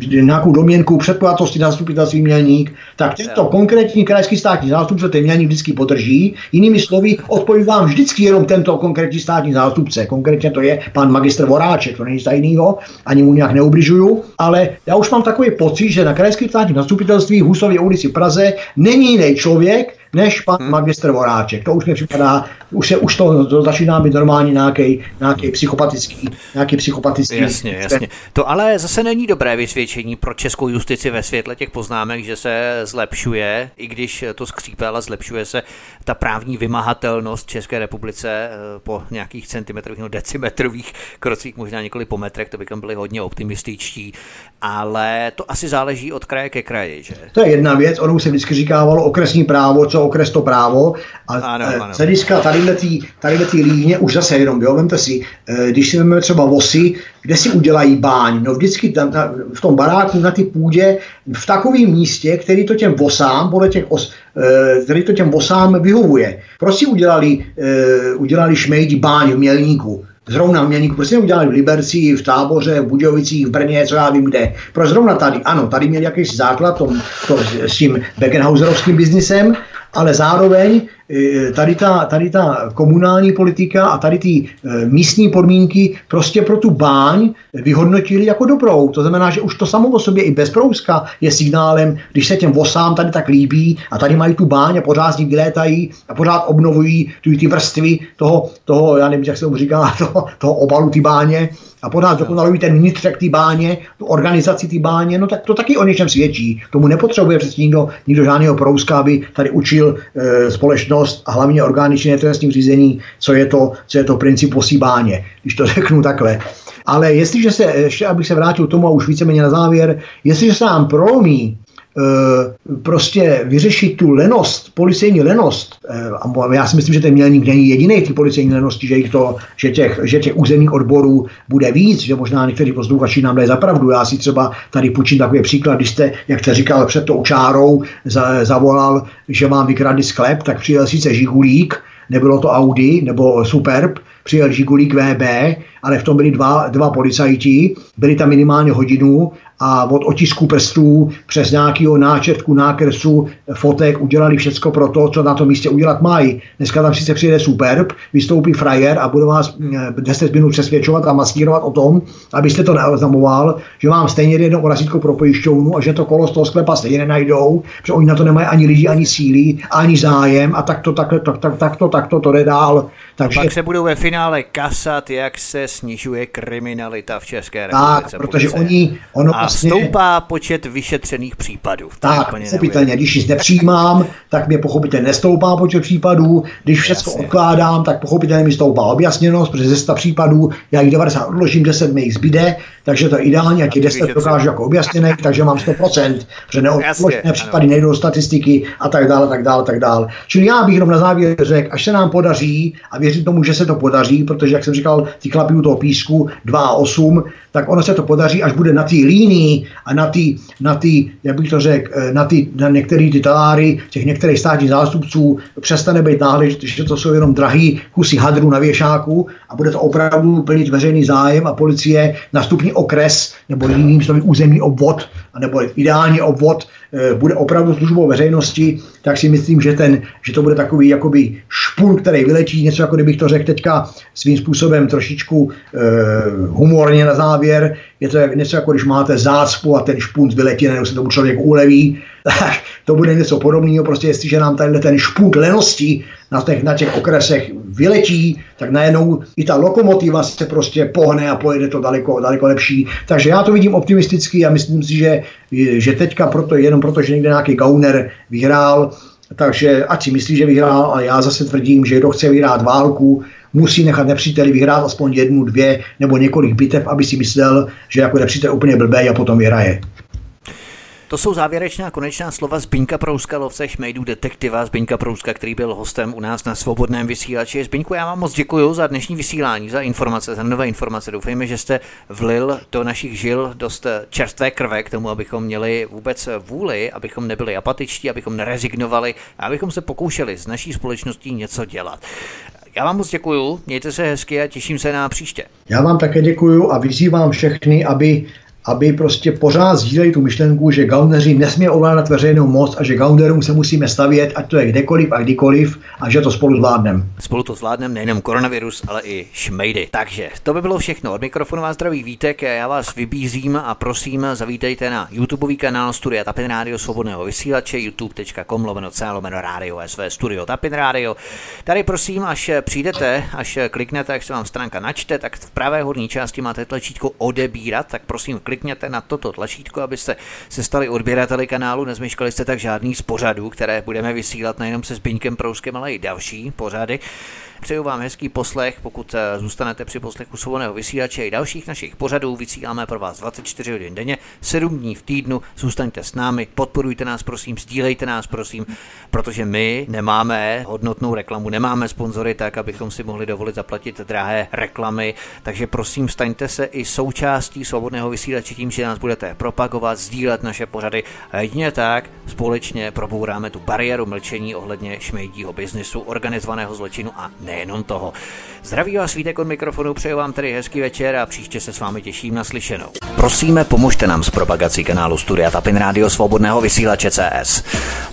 nějakou domněnku předpojatosti na zastupitelství mělník, tak tento konkrétní krajský státní zástupce ten mělník vždycky podrží. Jinými slovy, odpoví vám vždycky jenom tento konkrétní státní zástupce. Konkrétně to je pan magistr Voráček, to není tajnýho, ani mu nějak neubližuju, ale já už mám takový pocit, že na krajském státním zastupitelství v Husově ulici v Praze není jiný člověk, než pan hmm. magistr Voráček. To už mi připadá, už, se, už to, to začíná být normální nějaký, nějaký psychopatický, nějaký psychopatický. Jasně, jasně. To ale zase není dobré vysvědčení pro českou justici ve světle těch poznámek, že se zlepšuje, i když to skřípe, ale zlepšuje se ta právní vymahatelnost České republice eh, po nějakých centimetrových nebo decimetrových krocích, možná několik po metrech, to bychom byli hodně optimističtí, ale to asi záleží od kraje ke kraji, že? To je jedna věc, ono se vždycky říkávalo okresní právo, co okres to právo. A ano, eh, ano. hlediska tady tý líně už zase jenom, jo, vemte si, eh, když si vezmeme třeba vosy, kde si udělají báň, no vždycky tam, tam, v tom baráku na ty půdě, v takovém místě, který to těm vosám, podle těch os, eh, který to těm vosám vyhovuje. Proč si udělali, udělali šmejdi báň v Mělníku? Zrovna v Mělníku, prostě udělali v Liberci, v Táboře, v Budějovicích, v Brně, co já vím kde. Proč zrovna tady? Ano, tady měli jakýsi základ tom, to, s tím Beckenhauserovským biznisem, ale zároveň tady ta, tady ta komunální politika a tady ty e, místní podmínky prostě pro tu báň vyhodnotili jako dobrou. To znamená, že už to samo o sobě i bez prouska je signálem, když se těm vosám tady tak líbí a tady mají tu báň a pořád z ní vylétají a pořád obnovují ty, ty vrstvy toho, toho, já nevím, jak se to říká, toho, toho obalu ty báně, a pořád dokonalují ten vnitřek té báně, tu organizaci té báně, no tak to taky o něčem svědčí. Tomu nepotřebuje přes nikdo, nikdo žádného prouska, aby tady učil e, společnost a hlavně orgány činné trestním řízení, co je to, co je to princip posíbáně, když to řeknu takhle. Ale jestliže se, ještě abych se vrátil tomu a už víceméně na závěr, jestliže se nám prolomí prostě vyřešit tu lenost, policejní lenost, eh, a já si myslím, že ten mělník není jediný ty policejní lenosti, že, jich to, že, těch, že těch územních odborů bude víc, že možná někteří posluchači nám dají zapravdu. Já si třeba tady půjčím takový příklad, když jste, jak jste říkal, před tou čárou za, zavolal, že vám vykradli sklep, tak přijel sice Žigulík, nebylo to Audi nebo Superb, přijel Žigulík VB, ale v tom byli dva, dva policajti, byli tam minimálně hodinu a od otisku prstů přes nějakého náčrtku, nákresu, fotek udělali všecko pro to, co na tom místě udělat mají. Dneska tam sice přijede superb, vystoupí frajer a bude vás 10 minut přesvědčovat a maskírovat o tom, abyste to neoznamoval, že vám stejně jedno razítko pro pojišťovnu a že to kolo z toho sklepa stejně nenajdou, protože oni na to nemají ani lidi, ani síly, ani zájem a tak to, tak, tak, tak, tak to, tak to, to jde dál. Takže... Pak se budou ve finále kasat, jak se snižuje kriminalita v České republice. Tak, protože oni, ono a vlastně... stoupá počet vyšetřených případů. Tak, pochopitelně, když nic nepřijímám, tak mě pochopitelně nestoupá počet případů, když všechno odkládám, tak pochopitelně mi stoupá objasněnost, protože ze 100 případů já jich 90 odložím, 10 mi jich zbyde, takže to je ideální, a těch 10 dokážu jako objasněný, takže mám 100%, protože neodložené případy nejdou statistiky a tak dále, tak dále, tak dále. Čili já bych jenom na závěr řekl, až se nám podaří, a věřím tomu, že se to podaří, protože, jak jsem říkal, ty klapy u toho písku 2 a 8, tak ono se to podaří, až bude na té línii a na ty, na ty, jak bych to řekl, eh, na, ty, na některé ty taláry těch některých státních zástupců přestane být náhle, že to jsou jenom drahý kusy hadru na věšáku a bude to opravdu plnit veřejný zájem a policie nastupní okres nebo jiným slovy územní obvod, nebo ideální obvod e, bude opravdu službou veřejnosti, tak si myslím, že, ten, že to bude takový jakoby špun, který vyletí, něco jako kdybych to řekl teďka svým způsobem trošičku e, humorně na závěr, je to něco jako když máte zácpu a ten špunt vyletí, nebo se tomu člověk uleví, tak to bude něco podobného, prostě jestliže nám tady ten špunt lenosti na těch, na těch okresech vyletí, tak najednou i ta lokomotiva se prostě pohne a pojede to daleko, daleko lepší. Takže já to vidím optimisticky a myslím si, že, že teďka proto, jenom proto, že někde nějaký gauner vyhrál, takže ať si myslí, že vyhrál, ale já zase tvrdím, že kdo chce vyhrát válku, musí nechat nepříteli vyhrát aspoň jednu, dvě nebo několik bitev, aby si myslel, že jako nepřítel úplně blbý a potom vyhraje. To jsou závěrečná konečná slova Zbyňka Prouska, lovce šmejdů detektiva Zbyňka Prouska, který byl hostem u nás na svobodném vysílači. Zbyňku, já vám moc děkuji za dnešní vysílání, za informace, za nové informace. Doufejme, že jste vlil do našich žil dost čerstvé krve k tomu, abychom měli vůbec vůli, abychom nebyli apatičtí, abychom nerezignovali a abychom se pokoušeli z naší společností něco dělat. Já vám moc děkuju, mějte se hezky a těším se na příště. Já vám také děkuju a vyzývám všechny, aby aby prostě pořád sdíleli tu myšlenku, že gauneři nesmí ovládat veřejnou moc a že gaunerům se musíme stavět, ať to je kdekoliv a kdykoliv a že to spolu zvládneme. Spolu to zvládneme nejenom koronavirus, ale i šmejdy. Takže to by bylo všechno. Od mikrofonu vás zdraví Vítek, já vás vybízím a prosím, zavítejte na YouTubeový kanál Studia Tapin Radio Svobodného vysílače, youtube.com lomeno C lomeno SV Studio Tapin Radio. Tady prosím, až přijdete, až kliknete, až se vám stránka načte, tak v pravé horní části máte tlačítko odebírat, tak prosím klikněte klikněte na toto tlačítko, abyste se stali odběrateli kanálu, nezmeškali jste tak žádný z pořadů, které budeme vysílat nejenom se Zbyňkem Prouskem, ale i další pořady. Přeju vám hezký poslech, pokud eh, zůstanete při poslechu svobodného vysílače i dalších našich pořadů. Vysíláme pro vás 24 hodin denně, 7 dní v týdnu. Zůstaňte s námi, podporujte nás, prosím, sdílejte nás, prosím, protože my nemáme hodnotnou reklamu, nemáme sponzory tak, abychom si mohli dovolit zaplatit drahé reklamy. Takže prosím, staňte se i součástí svobodného vysílače tím, že nás budete propagovat, sdílet naše pořady. A jedině tak společně probouráme tu bariéru mlčení ohledně šmejdího biznisu, organizovaného zločinu a nejenom toho. Zdraví vás Vítek od mikrofonu, přeju vám tedy hezký večer a příště se s vámi těším na slyšenou. Prosíme, pomožte nám s propagací kanálu Studia Tapin Radio Svobodného vysílače CS.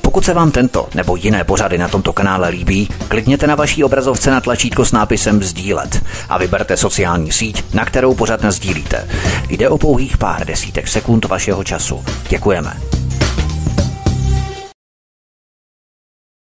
Pokud se vám tento nebo jiné pořady na tomto kanále líbí, klikněte na vaší obrazovce na tlačítko s nápisem Sdílet a vyberte sociální síť, na kterou pořád sdílíte. Jde o pouhých pár desítek sekund vašeho času. Děkujeme.